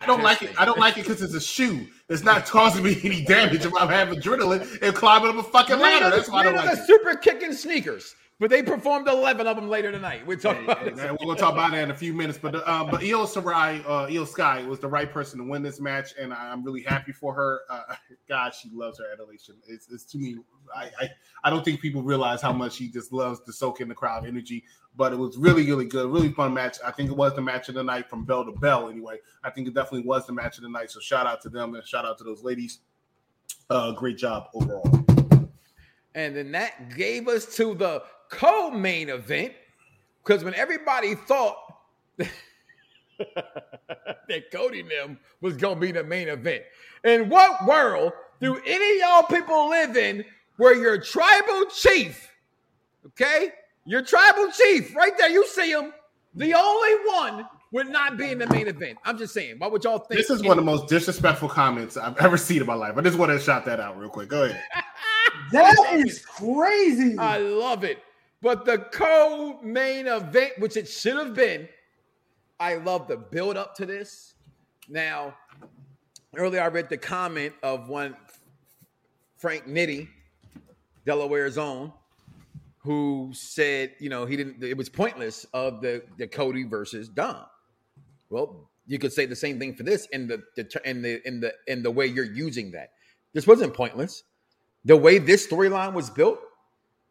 I don't like it. I don't like it because it's a shoe. It's not causing me any damage if I'm having adrenaline and climbing up a fucking ladder. That's why I don't like the it. super kicking sneakers. But they performed 11 of them later tonight. We're talking about We're going to talk about that in a few minutes. But uh, but Io Shirai, uh, Io Sky was the right person to win this match, and I'm really happy for her. Uh, God, she loves her adulation. It's, it's to me, I, I I don't think people realize how much she just loves to soak in the crowd energy. But it was really really good, really fun match. I think it was the match of the night from bell to bell. Anyway, I think it definitely was the match of the night. So shout out to them and shout out to those ladies. Uh, great job overall. And then that gave us to the co-main event because when everybody thought that Cody and them was gonna be the main event, in what world do any y'all people live in where your tribal chief, okay, your tribal chief, right there, you see him, the only one would not be in the main event. I'm just saying, Why would y'all think? This is one of the most disrespectful comments I've ever seen in my life. I just want to shout that out real quick. Go ahead. that is crazy. I love it. But the co main event, which it should have been, I love the build up to this. Now, earlier I read the comment of one Frank Nitty, Delaware's own, who said, you know, he didn't, it was pointless of the, the Cody versus Dom. Well, you could say the same thing for this in the, the in the in the in the way you're using that. This wasn't pointless. The way this storyline was built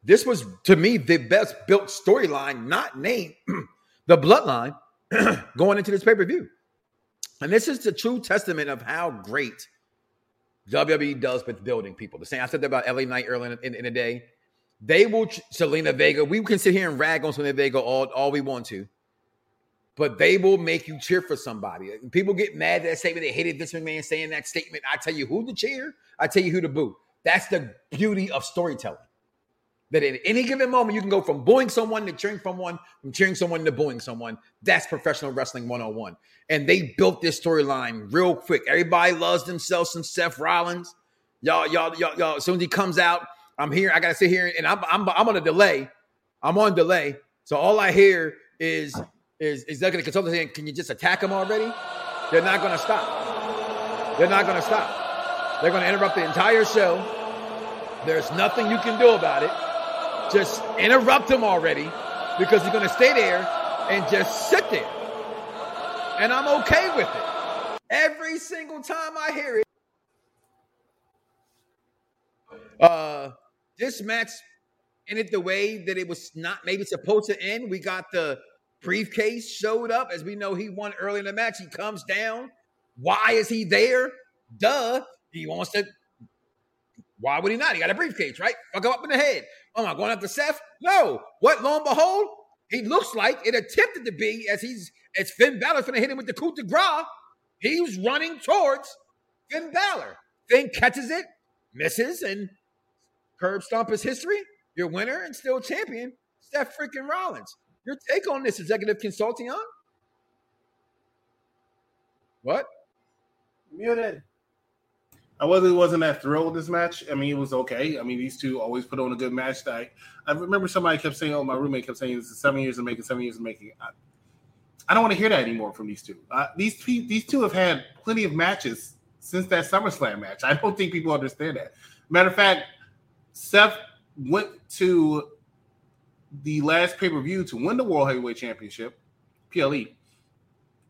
this was to me the best built storyline, not named the bloodline going into this pay per view. And this is the true testament of how great WWE does with building people. The same I said that about LA Knight earlier in, in, in the day. They will Zelina Vega. We can sit here and rag on Zelina Vega all, all we want to, but they will make you cheer for somebody. People get mad at that statement. They hated Vince McMahon saying that statement. I tell you who to cheer. I tell you who to boo. That's the beauty of storytelling that at any given moment you can go from booing someone to cheering someone, from cheering someone to booing someone. That's professional wrestling 101. And they built this storyline real quick. Everybody loves themselves some Seth Rollins. Y'all, y'all, y'all, y'all. As soon as he comes out, I'm here. I gotta sit here and I'm I'm I'm on a delay. I'm on delay. So all I hear is is is executive consultant saying, "Can you just attack him already?" They're not gonna stop. They're not gonna stop. They're gonna interrupt the entire show. There's nothing you can do about it. Just interrupt him already because he's gonna stay there and just sit there. And I'm okay with it. Every single time I hear it. Uh this match ended the way that it was not maybe supposed to end. We got the briefcase showed up. As we know, he won early in the match. He comes down. Why is he there? Duh. He wants to. Why would he not? He got a briefcase, right? Fuck him up in the head. Am I going after Seth? No. What? Lo and behold, he looks like it attempted to be as he's as Finn Balor's to hit him with the coup de grace. He's running towards Finn Balor. Finn catches it, misses, and curb stomp his history. Your winner and still champion, Seth freaking Rollins. Your take on this, executive consulting on? What? Muted. I wasn't wasn't that thrilled with this match. I mean, it was okay. I mean, these two always put on a good match. I, I remember somebody kept saying, "Oh, my roommate kept saying this is seven years of making, seven years of making." I, I don't want to hear that anymore from these two. Uh, these these two have had plenty of matches since that SummerSlam match. I don't think people understand that. Matter of fact, Seth went to the last pay per view to win the World Heavyweight Championship, PLE,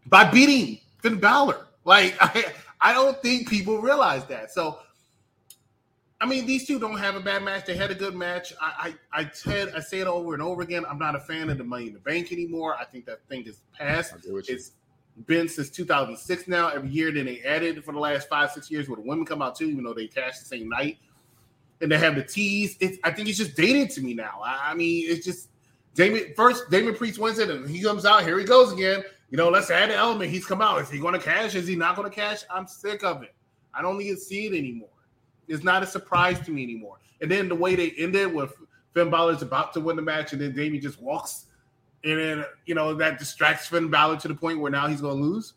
by beating Finn Balor. Like I, I don't think people realize that. So, I mean, these two don't have a bad match. They had a good match. I, I, I said, I say it over and over again. I'm not a fan of the Money in the Bank anymore. I think that thing is past. It's been since 2006 now. Every year, then they added for the last five, six years where the women come out too, even though they cash the same night and they have the teas. It's I think it's just dated to me now. I, I mean, it's just Damien first Damien Priest wins it, and he comes out. Here he goes again. You know, let's add an element. He's come out. Is he going to cash? Is he not going to cash? I'm sick of it. I don't need to see it anymore. It's not a surprise to me anymore. And then the way they ended with Finn Balor's about to win the match, and then Damien just walks, and then you know that distracts Finn Balor to the point where now he's going to lose.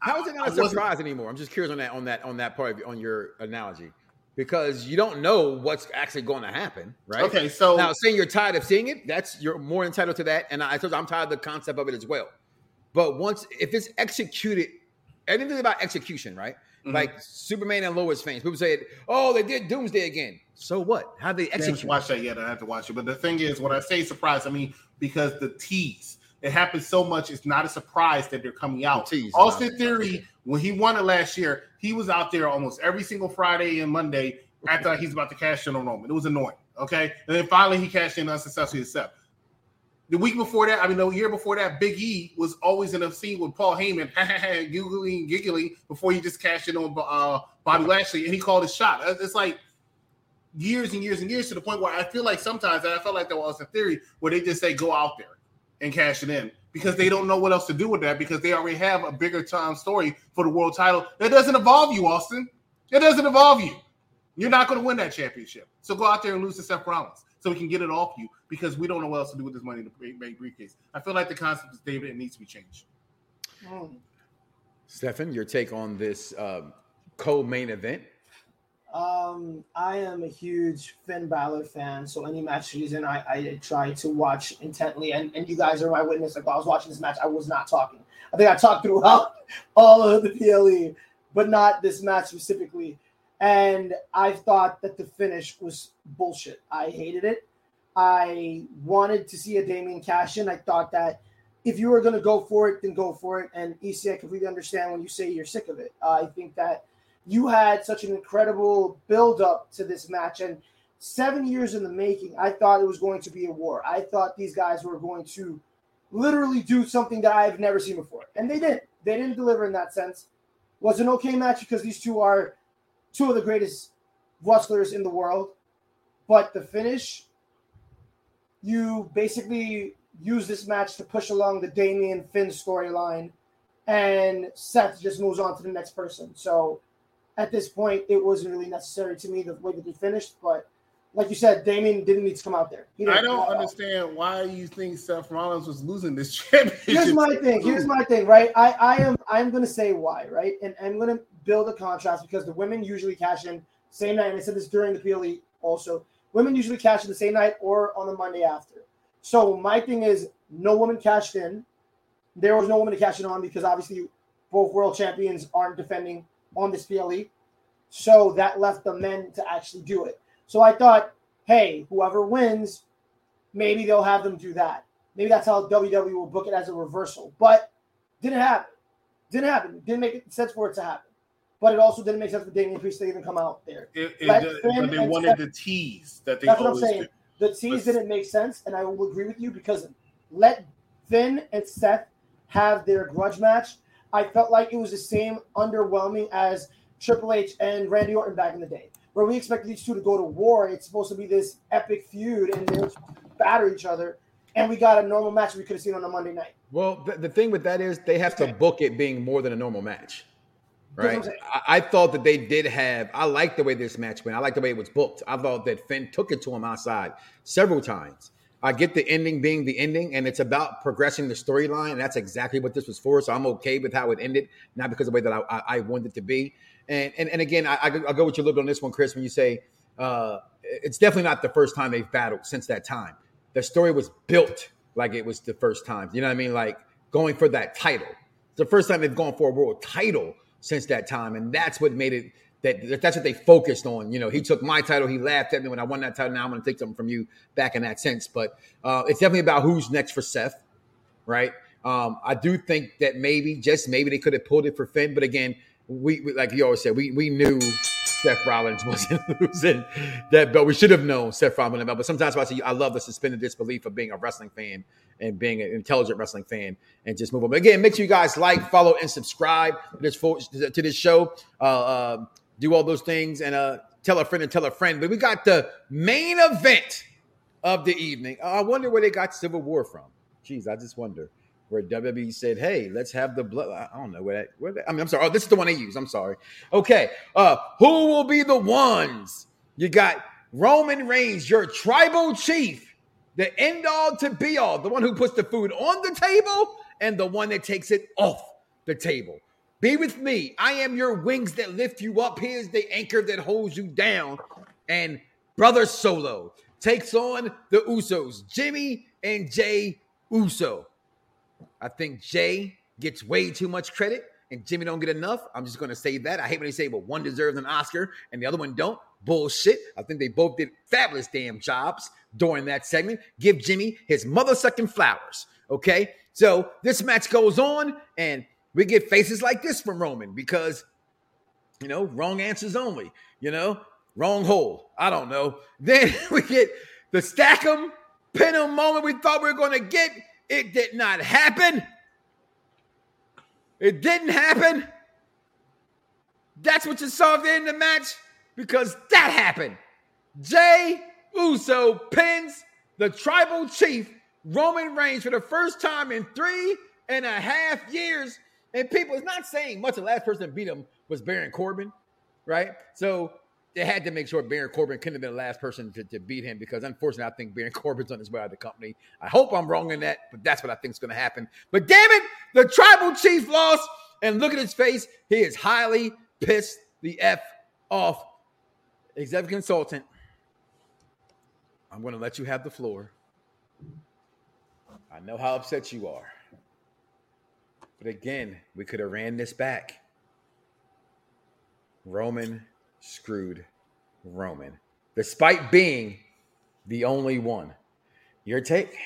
How is it not a surprise anymore? I'm just curious on that on that on that part of, on your analogy because you don't know what's actually going to happen, right? Okay, so now saying you're tired of seeing it, that's you're more entitled to that, and I told you I'm tired of the concept of it as well. But once if it's executed, anything about execution, right? Mm-hmm. Like Superman and Lois fans, people say, "Oh, they did Doomsday again." So what? How they execute? Watch that yet? I have to watch it. But the thing is, when I say surprise, I mean because the tease. It happens so much. It's not a surprise that they're coming out. The Austin Theory, when he won it last year, he was out there almost every single Friday and Monday after he's about to cash in on Roman. It was annoying. Okay. And then finally he cashed in unsuccessfully himself. The week before that, I mean, the year before that, Big E was always in a scene with Paul Heyman, giggling, giggling before he just cashed in on uh, Bobby Lashley and he called his shot. It's like years and years and years to the point where I feel like sometimes, and I felt like that was a theory where they just say, go out there and cash it in because they don't know what else to do with that because they already have a bigger time story for the world title that doesn't involve you, Austin. It doesn't involve you. You're not going to win that championship. So go out there and lose to Seth Rollins so we can get it off you because we don't know what else to do with this money in the bank briefcase. I feel like the concept is David. It needs to be changed. Mm. Stefan, your take on this uh, co-main event? Um, I am a huge Finn Balor fan, so any match season I, I try to watch intently, and, and you guys are my witness. Like while I was watching this match, I was not talking. I think I talked throughout all of the PLE, but not this match specifically. And I thought that the finish was bullshit. I hated it. I wanted to see a Damien cash in. I thought that if you were going to go for it, then go for it. And EC, I completely understand when you say you're sick of it. Uh, I think that you had such an incredible build up to this match and seven years in the making. I thought it was going to be a war. I thought these guys were going to literally do something that I've never seen before, and they didn't. They didn't deliver in that sense. Was an okay match because these two are two of the greatest wrestlers in the world. But the finish, you basically use this match to push along the Damien Finn storyline, and Seth just moves on to the next person. So at this point, it wasn't really necessary to me the way that they finished. But like you said, Damien didn't need to come out there. I don't understand why you think Seth Rollins was losing this championship. Here's my thing. Here's my thing. Right, I I am I'm going to say why. Right, and I'm going to build a contrast because the women usually cash in same night. And I said this during the PLE also. Women usually cash in the same night or on the Monday after. So my thing is, no woman cashed in. There was no woman to cash in on because obviously both world champions aren't defending on this PLE. So that left the men to actually do it. So I thought, hey, whoever wins, maybe they'll have them do that. Maybe that's how WWE will book it as a reversal. But didn't happen. Didn't happen. Didn't make sense for it to happen. But it also didn't make sense for Damien Priest to even come out there. It, it, but they wanted Seth, the tease that they. That's what I'm saying. Do. The tease but, didn't make sense, and I will agree with you because let Finn and Seth have their grudge match. I felt like it was the same underwhelming as Triple H and Randy Orton back in the day, where we expected these two to go to war. It's supposed to be this epic feud, and they're batter each other. And we got a normal match we could have seen on a Monday night. Well, the, the thing with that is they have to book it being more than a normal match right? I, I, thought that they did have. I like the way this match went. I like the way it was booked. I thought that Finn took it to him outside several times. I get the ending being the ending, and it's about progressing the storyline. That's exactly what this was for. So I'm okay with how it ended, not because of the way that I, I, I wanted it to be. And and, and again, I, I go with you a little bit on this one, Chris. When you say uh, it's definitely not the first time they've battled since that time. The story was built like it was the first time. You know what I mean? Like going for that title. It's the first time they've gone for a world title since that time, and that's what made it that that's what they focused on. You know, he took my title, he laughed at me when I won that title. Now I'm going to take something from you back in that sense. But uh, it's definitely about who's next for Seth, right? Um, I do think that maybe, just maybe, they could have pulled it for Finn. But again, we, we like you always said, we we knew Seth Rollins wasn't losing that belt. We should have known Seth Rollins that belt. But sometimes I say I love the suspended disbelief of being a wrestling fan and being an intelligent wrestling fan and just move on. But again, make sure you guys like, follow, and subscribe to this to this show. Uh, uh, do all those things and uh, tell a friend and tell a friend. But we got the main event of the evening. I wonder where they got Civil War from. Jeez, I just wonder where WWE said, "Hey, let's have the blood." I don't know where that. Where that I mean, I'm sorry. Oh, this is the one they use. I'm sorry. Okay, uh, who will be the ones? You got Roman Reigns, your tribal chief, the end all to be all, the one who puts the food on the table, and the one that takes it off the table. Be with me. I am your wings that lift you up. Here's the anchor that holds you down. And Brother Solo takes on the Usos, Jimmy and Jey Uso. I think Jey gets way too much credit and Jimmy don't get enough. I'm just going to say that. I hate when they say, well, one deserves an Oscar and the other one don't. Bullshit. I think they both did fabulous damn jobs during that segment. Give Jimmy his mother sucking flowers. Okay. So this match goes on and we get faces like this from Roman because, you know, wrong answers only, you know, wrong hole. I don't know. Then we get the stack 'em, pin 'em moment we thought we were going to get. It did not happen. It didn't happen. That's what you saw at the end of the match because that happened. Jey Uso pins the tribal chief Roman Reigns for the first time in three and a half years. And people, it's not saying much. The last person that beat him was Baron Corbin, right? So they had to make sure Baron Corbin couldn't have been the last person to, to beat him because unfortunately, I think Baron Corbin's on his way out of the company. I hope I'm wrong in that, but that's what I think is going to happen. But damn it, the tribal chief lost, and look at his face. He is highly pissed the F off. Executive consultant, I'm going to let you have the floor. I know how upset you are. But again, we could have ran this back. Roman screwed Roman, despite being the only one. Your take?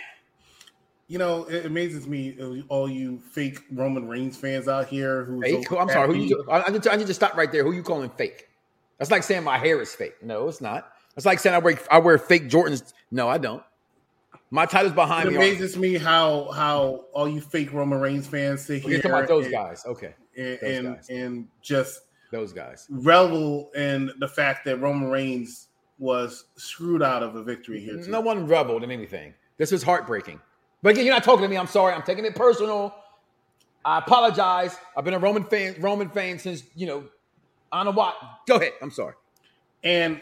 You know, it amazes me uh, all you fake Roman Reigns fans out here who. Fake? I'm sorry. Who you? I need, to, I need to stop right there. Who you calling fake? That's like saying my hair is fake. No, it's not. It's like saying I wear I wear fake Jordans. No, I don't. My title's behind it me. It amazes me how how all you fake Roman Reigns fans sit here. Talking about those and, guys, okay, and and, guys. and just those guys revel in the fact that Roman Reigns was screwed out of a victory here. Too. No one reveled in anything. This was heartbreaking. But again, you're not talking to me. I'm sorry. I'm taking it personal. I apologize. I've been a Roman fan, Roman fan since you know, on a what? Go ahead. I'm sorry. And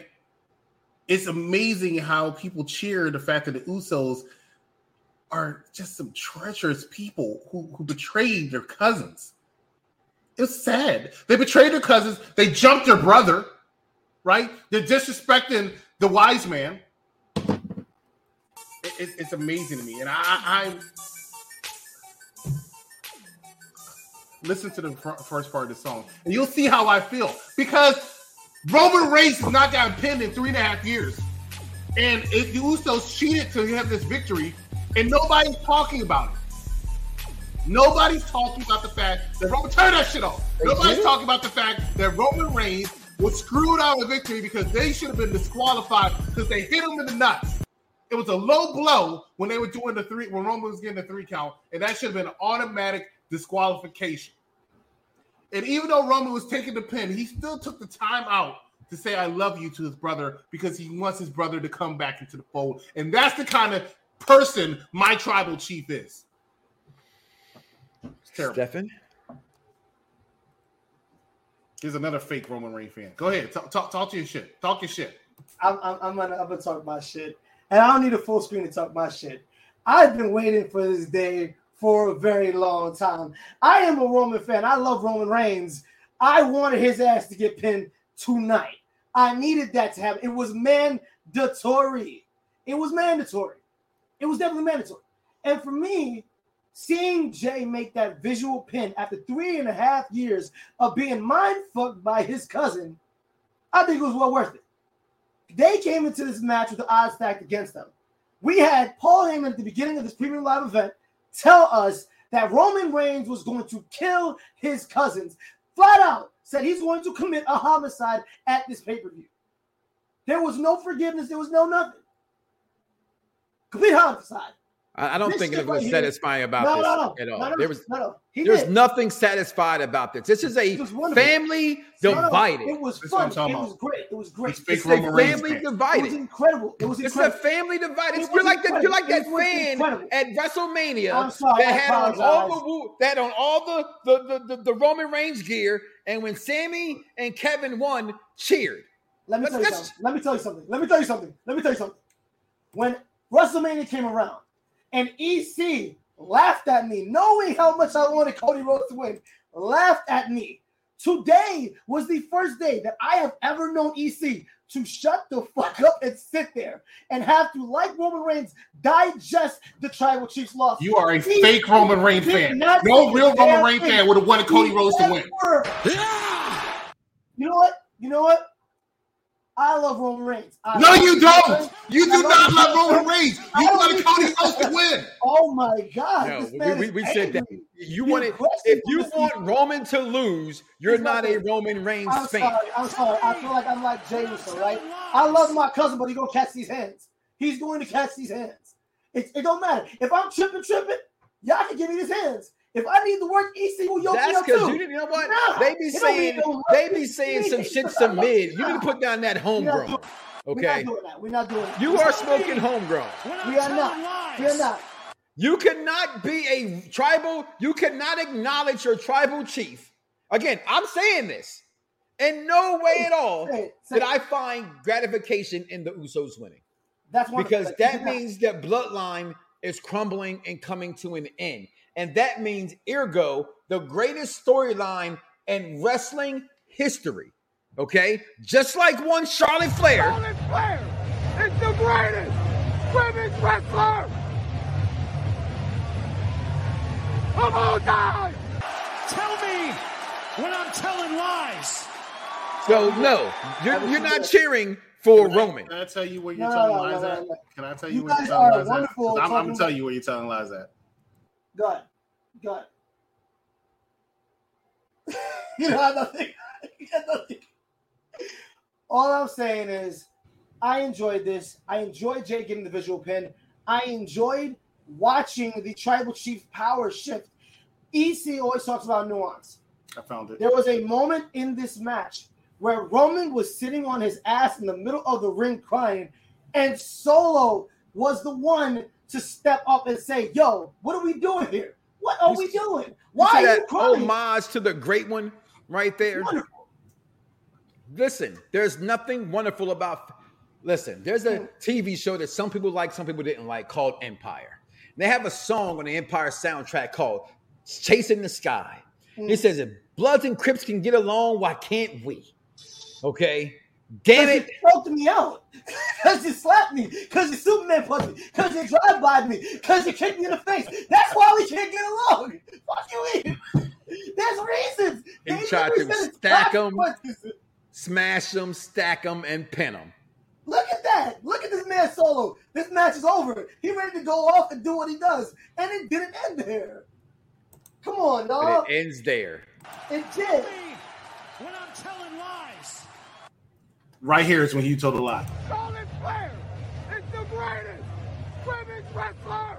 it's amazing how people cheer the fact that the Usos are just some treacherous people who, who betrayed their cousins. It's sad. They betrayed their cousins. They jumped their brother, right? They're disrespecting the wise man. It, it, it's amazing to me, and I, I listen to the fr- first part of the song, and you'll see how I feel because Roman Reigns has not gotten pinned in three and a half years, and it, the Usos cheated to have this victory, and nobody's talking about it. Nobody's talking about the fact that Roman turn that shit off. Nobody's talking about the fact that Roman Reigns was screwed out of victory because they should have been disqualified because they hit him in the nuts. It was a low blow when they were doing the three when Roman was getting the three count, and that should have been an automatic disqualification. And even though Roman was taking the pin, he still took the time out to say "I love you" to his brother because he wants his brother to come back into the fold, and that's the kind of person my tribal chief is. It's terrible. Stephen? Here's another fake Roman Reigns fan. Go ahead, talk, talk, talk your shit. Talk your shit. I'm, I'm, I'm, gonna, I'm gonna talk my shit, and I don't need a full screen to talk my shit. I've been waiting for this day for a very long time. I am a Roman fan. I love Roman Reigns. I wanted his ass to get pinned tonight. I needed that to happen. It was mandatory. It was mandatory. It was definitely mandatory. And for me, seeing Jey make that visual pin after three and a half years of being mind fucked by his cousin, I think it was well worth it. They came into this match with the odds stacked against them. We had Paul Heyman at the beginning of this premium live event tell us that Roman Reigns was going to kill his cousins. Flat out said he's going to commit a homicide at this pay per view. There was no forgiveness, there was no nothing. Complete homicide. I, don't this think it was right satisfying here. about no, this no, no. at all. there was there's did. nothing satisfied about this. This is a family divided. It was fun. It was great. It was great. It's, it's a family divided. It was incredible. It was incredible. It's a family divided. It you're like that. You're like that fan incredible. at WrestleMania sorry, that had on all the that on all the the, the the, the Roman Reigns gear, and when Sami and Kevin won, cheered. Let me tell you something. Let me tell you something. Let me tell you something. Let me tell you something. When WrestleMania came around and EC laughed at me, knowing how much I wanted Cody Rhodes to win, laughed at me. Today was the first day that I have ever known EC to shut the fuck up and sit there and have to, like Roman Reigns, digest the tribal chief's loss. You are a he fake Roman Reigns fan. No real Roman Reigns fan would have wanted Cody Rhodes to win. You know what? You know what? I love Roman Reigns. I no, you don't. You do not love Roman Reigns. You want Cody Rhodes to win. Oh my God! No, we, we said that. You want it. If you want Roman to lose, you're not a Roman Reigns I'm fan. Sorry, I'm sorry. I feel like I'm like Jameson, right? I love my cousin, but he's gonna catch these hands. He's going to catch these hands. It, it don't matter if I'm tripping, tripping. Y'all can give me these hands. If I need to work EC, will yoke That's because you, you know what? Nah, they be saying no they be saying some shit some mid. You need to put down that homegrown. Okay. We're not doing that. We're not doing that. You are smoking homegrown. We are not. We are not. You cannot be a tribal, you cannot acknowledge your tribal chief. Again, I'm saying this. In no way at all did I find gratification in the Usos winning. That's because that means that bloodline is crumbling and coming to an end. And that means, ergo, the greatest storyline in wrestling history. Okay? Just like one Charlotte Flair. Charlotte Flair is the greatest women's wrestler of all time. Tell me when I'm telling lies. So, no, you're, you're not cheering for can Roman. I, can I tell you where you're no, telling no, lies no, at? Can I tell you, you where you're telling lies at? I'm, I'm going to tell you where you're telling lies at. Go ahead. Go ahead. you got nothing. you got nothing. All I'm saying is, I enjoyed this. I enjoyed Jey getting the visual pin. I enjoyed watching the tribal chief power shift. EC always talks about nuance. I found it. There was a moment in this match where Roman was sitting on his ass in the middle of the ring crying, and Solo was the one to step up and say, Yo, what are we doing here? What are we doing? Why are that you crying? homage to the great one right there? Wonderful. Listen, there's nothing wonderful about. Listen, there's a TV show that some people like, some people didn't like, called Empire. They have a song on the Empire soundtrack called "Chasing the Sky." Mm. It says, "If Bloods and Crips can get along, why can't we?" Okay, Damn it! You choked me out. Because you slapped me. Because you Superman punched me. Because you drive by me. Because you kicked me in the face. That's why we can't get along. Fuck you, in. There's reasons. He They tried to stack clap 'em. punches. Smash them, stack them, and pin them. Look at that. Look at this man solo. This match is over. He ready to go off and do what he does. And it didn't end there. Come on, But dog. it ends there. It did. When I'm telling lies. Right here is when you told a lie. Charlotte Flair is the greatest women's wrestler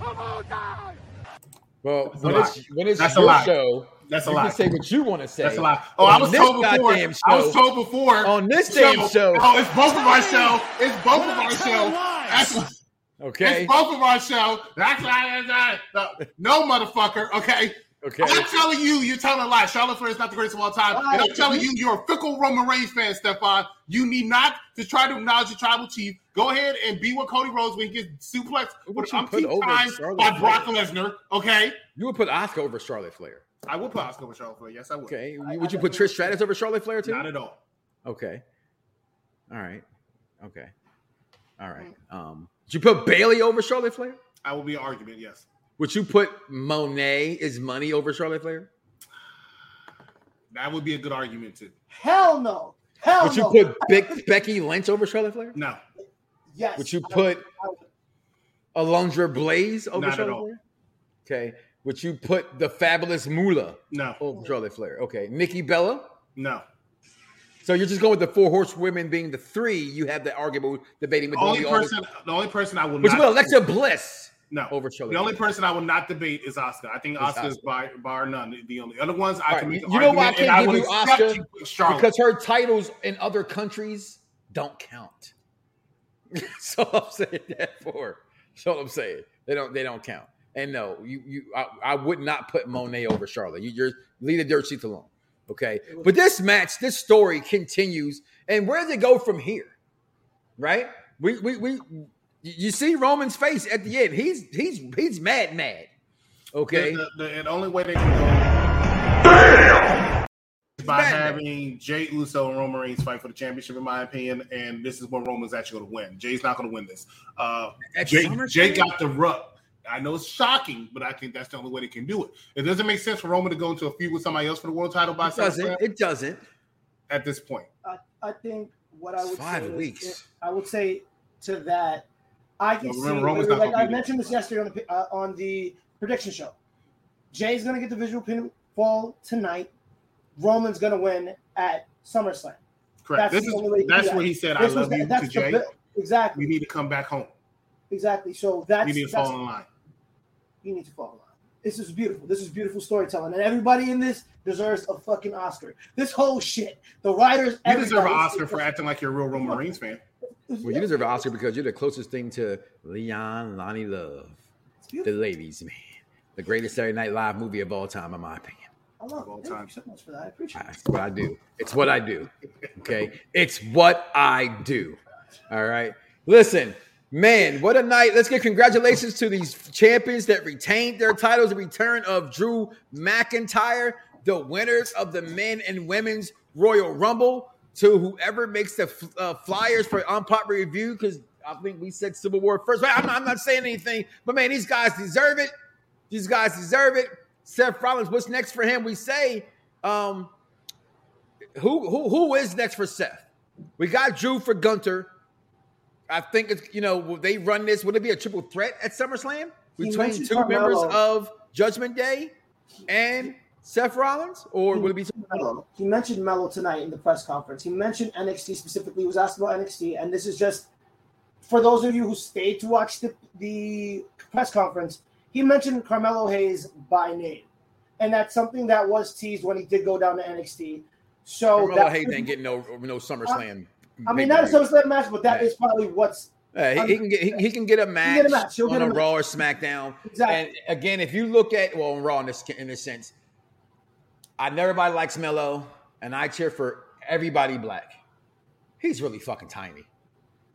of all time. Well, That's a when lie. it's when it's That's a your lie. show, That's a you lie. can say what you want to say. That's a lie. Oh, I was this told before. goddamn I was told before. on this damn show. Oh, it's both of our show. It's both of our telling show. That's, Okay. It's both of our show. That's not, no motherfucker. Okay. Okay. I'm telling you, you're telling a lie. Charlotte Flair is not the greatest of all time. And I'm telling you, you're a fickle Roman Reigns fan, Stefan. You need not to try to acknowledge your tribal chief. Go ahead and be with Cody Rhodes when he gets suplexed Who for would the you put umpteenth over time Charlotte by? Brock Lesnar. Okay. You would put Oscar over Charlotte Flair. I would put Oscar over Charlotte Flair. Yes, I would. Okay. would you put Trish Stratus over Charlotte Flair too? Not at all. Okay. All right. Okay. All right. Um, would you put Bayley over Charlotte Flair? I will be an argument. Yes. Would you put Moné is money over Charlotte Flair? That would be a good argument too. Hell no. Hell no. Would you put Big Becky Lynch over Charlotte Flair? No. yes. Would you put I would. Alundra Blayze over Not at Charlotte all. Flair? Okay. Would you put the fabulous Moolah No. over Charlotte Flair? Okay. Nikki Bella? No. So you're just going with the four horsewomen being the three. You have the argument debating with The only the only person, the only person I will Would you put not Alexa Bliss no over Charlotte? The only person I will not debate is Oscar. I think Oscar is by bar none. The only other ones I All can right, make. you know why I can't and give you accept Asuka? you Charlotte. because her titles in other countries don't count. That's all I'm saying that for. That's all I'm saying. They don't. They don't count. And no, you you I, I would not put Moné over Charlotte. You, you're leave the dirt sheets alone. Okay. But this match, this story continues, and where does it go from here? Right? We we we you see Roman's face at the end. He's he's he's mad mad. Okay. The, the, the only way they can go is by Batman. having Jey Uso and Roman Reigns fight for the championship, in my opinion. And this is when Roman's actually going to win. Jey's not going to win this. Uh, Jey, Jey got the rub. I know it's shocking, but I think that's the only way they can do it. It doesn't make sense for Roman to go into a feud with somebody else for the world title by It doesn't. SummerSlam It doesn't. at this point. I, I think what I would Five say is- weeks. I would say to that, I can see. remember, Roman's like I mentioned this yesterday on the uh, on the prediction show. Jey's gonna get the visual pinfall tonight. Roman's gonna win at SummerSlam. Correct. That's this the is only way to that's that. where he said, "I This was love the- you" that's to Jey. bi- exactly, You need to come back home. exactly. So that's You need to that's, fall in line. you need to fall in line. This is beautiful. This is beautiful storytelling, and everybody in this deserves a fucking Oscar. This whole shit, the writers, You deserve an Oscar for acting like you're a real Roman Reigns fan. Well, you deserve an Oscar because you're the closest thing to Leon Lonnie Love, the ladies' man, the greatest Saturday Night Live movie of all time, in my opinion. I love of all time. you so much for that. I appreciate it. That's what I do. It's what I do. Okay, it's what I do. All right. Listen, man, what a night! Let's give congratulations to these champions that retained their titles. The return of Drew McIntyre, the winners of the men and women's Royal Rumble. To whoever makes the uh, flyers for unpopular review, because I think we said Civil War first. But I'm not, I'm not saying anything. But man, these guys deserve it. These guys deserve it. Seth Rollins, what's next for him? We say, um, who who who is next for Seth? We got Drew for Gunther. I think it's you know they run this. Would it be a triple threat at SummerSlam between two members of Judgment Day and Seth Rollins, or would it be? Melo. He mentioned Melo tonight in the press conference. He mentioned NXT specifically. He was asked about NXT, and this is just for those of you who stayed to watch the, the press conference. He mentioned Carmelo Hayes by name, and that's something that was teased when he did go down to NXT. So Carmelo that Hayes ain't getting no no SummerSlam. I mean, not a. SummerSlam match, but that Yeah. is probably what's Uh, he, he can get he, he can get a match, get a match. On a a. Raw or SmackDown. Exactly. And again, if you look at well, on Raw in this in this sense, I know everybody likes Melo, and I cheer for everybody black. He's really fucking tiny.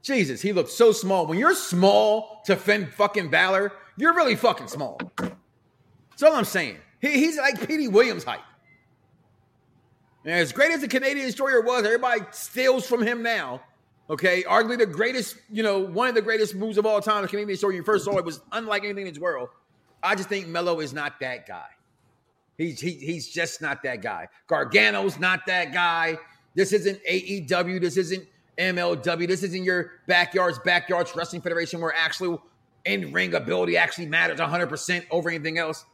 Jesus, he looks so small. When you're small to fend fucking Balor, you're really fucking small. That's all I'm saying. He, he's like Petey Williams height. And as great as the Canadian destroyer was, everybody steals from him now. Okay, arguably the greatest, you know, one of the greatest moves of all time. The Canadian destroyer you first saw it was unlike anything in this world. I just think Melo is not that guy. He's he, he's just not that guy. Gargano's not that guy. This isn't AEW. This isn't MLW. This isn't your backyards, backyards wrestling federation where actually in ring ability actually matters 100% over anything else.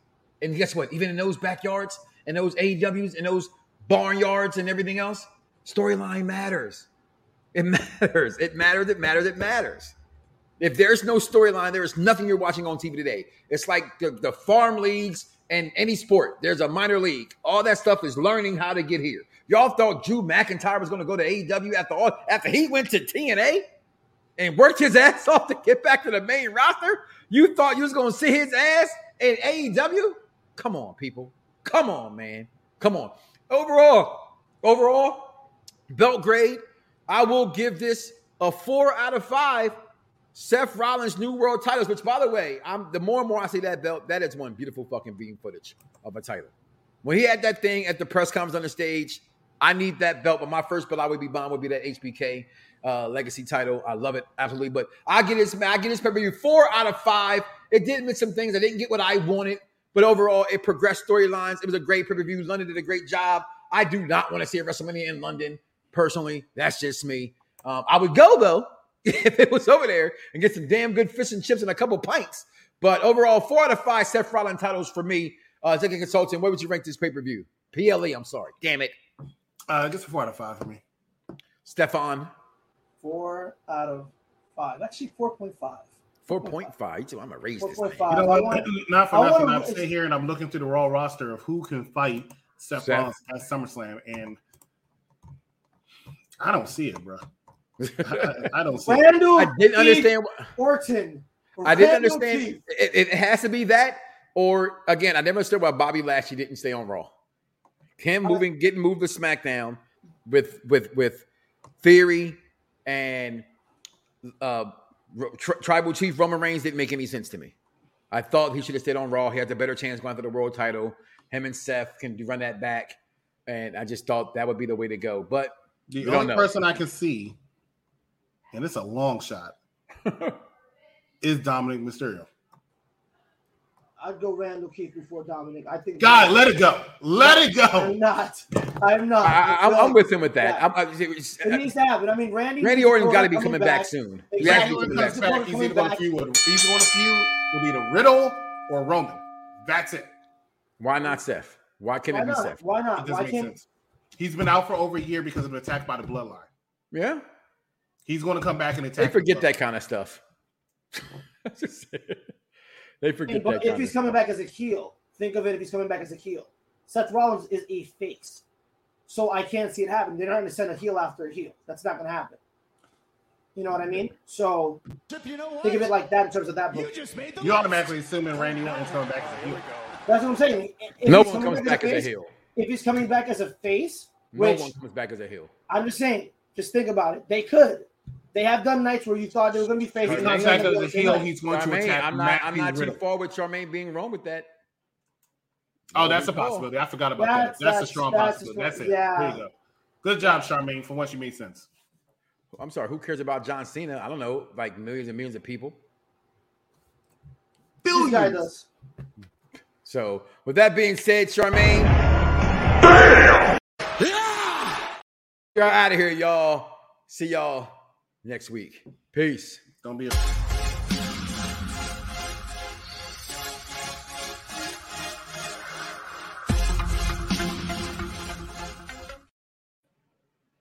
And guess what? Even in those backyards and those AEWs and those barnyards and everything else, storyline matters. It matters. It matters. It matters. It matters. If there's no storyline, there is nothing you're watching on TV today. It's like the, the farm leagues and any sport. There's a minor league. All that stuff is learning how to get here. Y'all thought Drew McIntyre was going to go to AEW after all after he went to TNA and worked his ass off to get back to the main roster? You thought you was going to see his ass in AEW? Come on, people. Come on, man. Come on. Overall, overall, belt grade. I will give this a four out of five. Seth Rollins' new world titles, which by the way, I'm the more and more I see that belt, that is one beautiful fucking beam footage of a title. When he had that thing at the press conference on the stage, I need that belt, but my first belt I would be buying would be that HBK uh, legacy title. I love it absolutely, but I get this. I get this pay per view four out of five. It did miss some things. I didn't get what I wanted, but overall, it progressed storylines. It was a great pay per view. London did a great job. I do not want to see a WrestleMania in London personally. That's just me. Um, I would go though if it was over there and get some damn good fish and chips and a couple pints. But overall, four out of five Seth Rollins titles for me. Uh, Thinking Consultant, where would you rank this pay per view? PLE, I'm sorry. Damn it. Uh, just a four out of five for me. Stefan. Four out of five. Actually, 4.5. 4.5. I'm going to raise this. 4.5. You know I what? want- Not for I nothing. I'm sitting here and I'm looking through the Raw roster of who can fight Seth, Seth. Rollins at SummerSlam, and I don't see it, bro. I, I- I don't see it. Randall I didn't understand. what- Orton. I didn't understand. It, it has to be that, or again, I never understood why Bobby Lashley didn't stay on Raw. Him moving, getting moved to SmackDown with with with Theory and uh, tri- Tribal Chief Roman Reigns didn't make any sense to me. I thought he should have stayed on Raw. He had the better chance going for the world title. Him and Seth can run that back, and I just thought that would be the way to go. But The only know. person I can see, and it's a long shot, is Dominik Mysterio. I'd go Randall Keith before Dominik. I think. God, let it go. Let it go. I'm not. I'm not. I, I, It's I'm like- with him with that. Yeah. I'm, I, It needs to happen. I mean, Randy. Randy Orton's got to be coming coming back, soon. He Exactly. has Randy to be Orton coming comes back. back. He's either going to feud with he's going to feud with either Riddle or Roman. That's it. Why not Seth? Why can't Why it be not? Seth? Why It not? doesn't Why make can't? sense. He's been out for over a year because of an attack by the bloodline. Yeah, He's going to come back and attack. they forget that kind of stuff. they forget But that. if kind he's of coming stuff. back as a heel, think of it if he's coming back as a heel. Seth Rollins is a face. So I can't see it happen. They're not going to send a heel after a heel. That's not going to happen. You know what I mean? So You know think of it like that in terms of that You book. just made the You automatically assuming Randy Orton's coming back as a heel. That's what I'm saying. If no one comes back as a face- heel. If he's coming back as a face, No which one comes back as a heel. I'm just saying, just think about it. They could. They have done nights where you thought they were going to be facing. face. he and comes then back they're as a heel, he's going to attack I'm not. Matt I'm not too far with Charmaine being wrong with that. Oh, that's a Good call. possibility. I forgot about That's- that. That's, a strong that's a possibility. strong- That's it. yeah. There you go. Good job, Charmaine. For once, you made sense. I'm sorry. Who cares about John Cena? I don't know. Like millions and millions of people. This guy does. So, with that being said, Charmaine, you're out of here, y'all. See y'all next week. Peace. Don't be a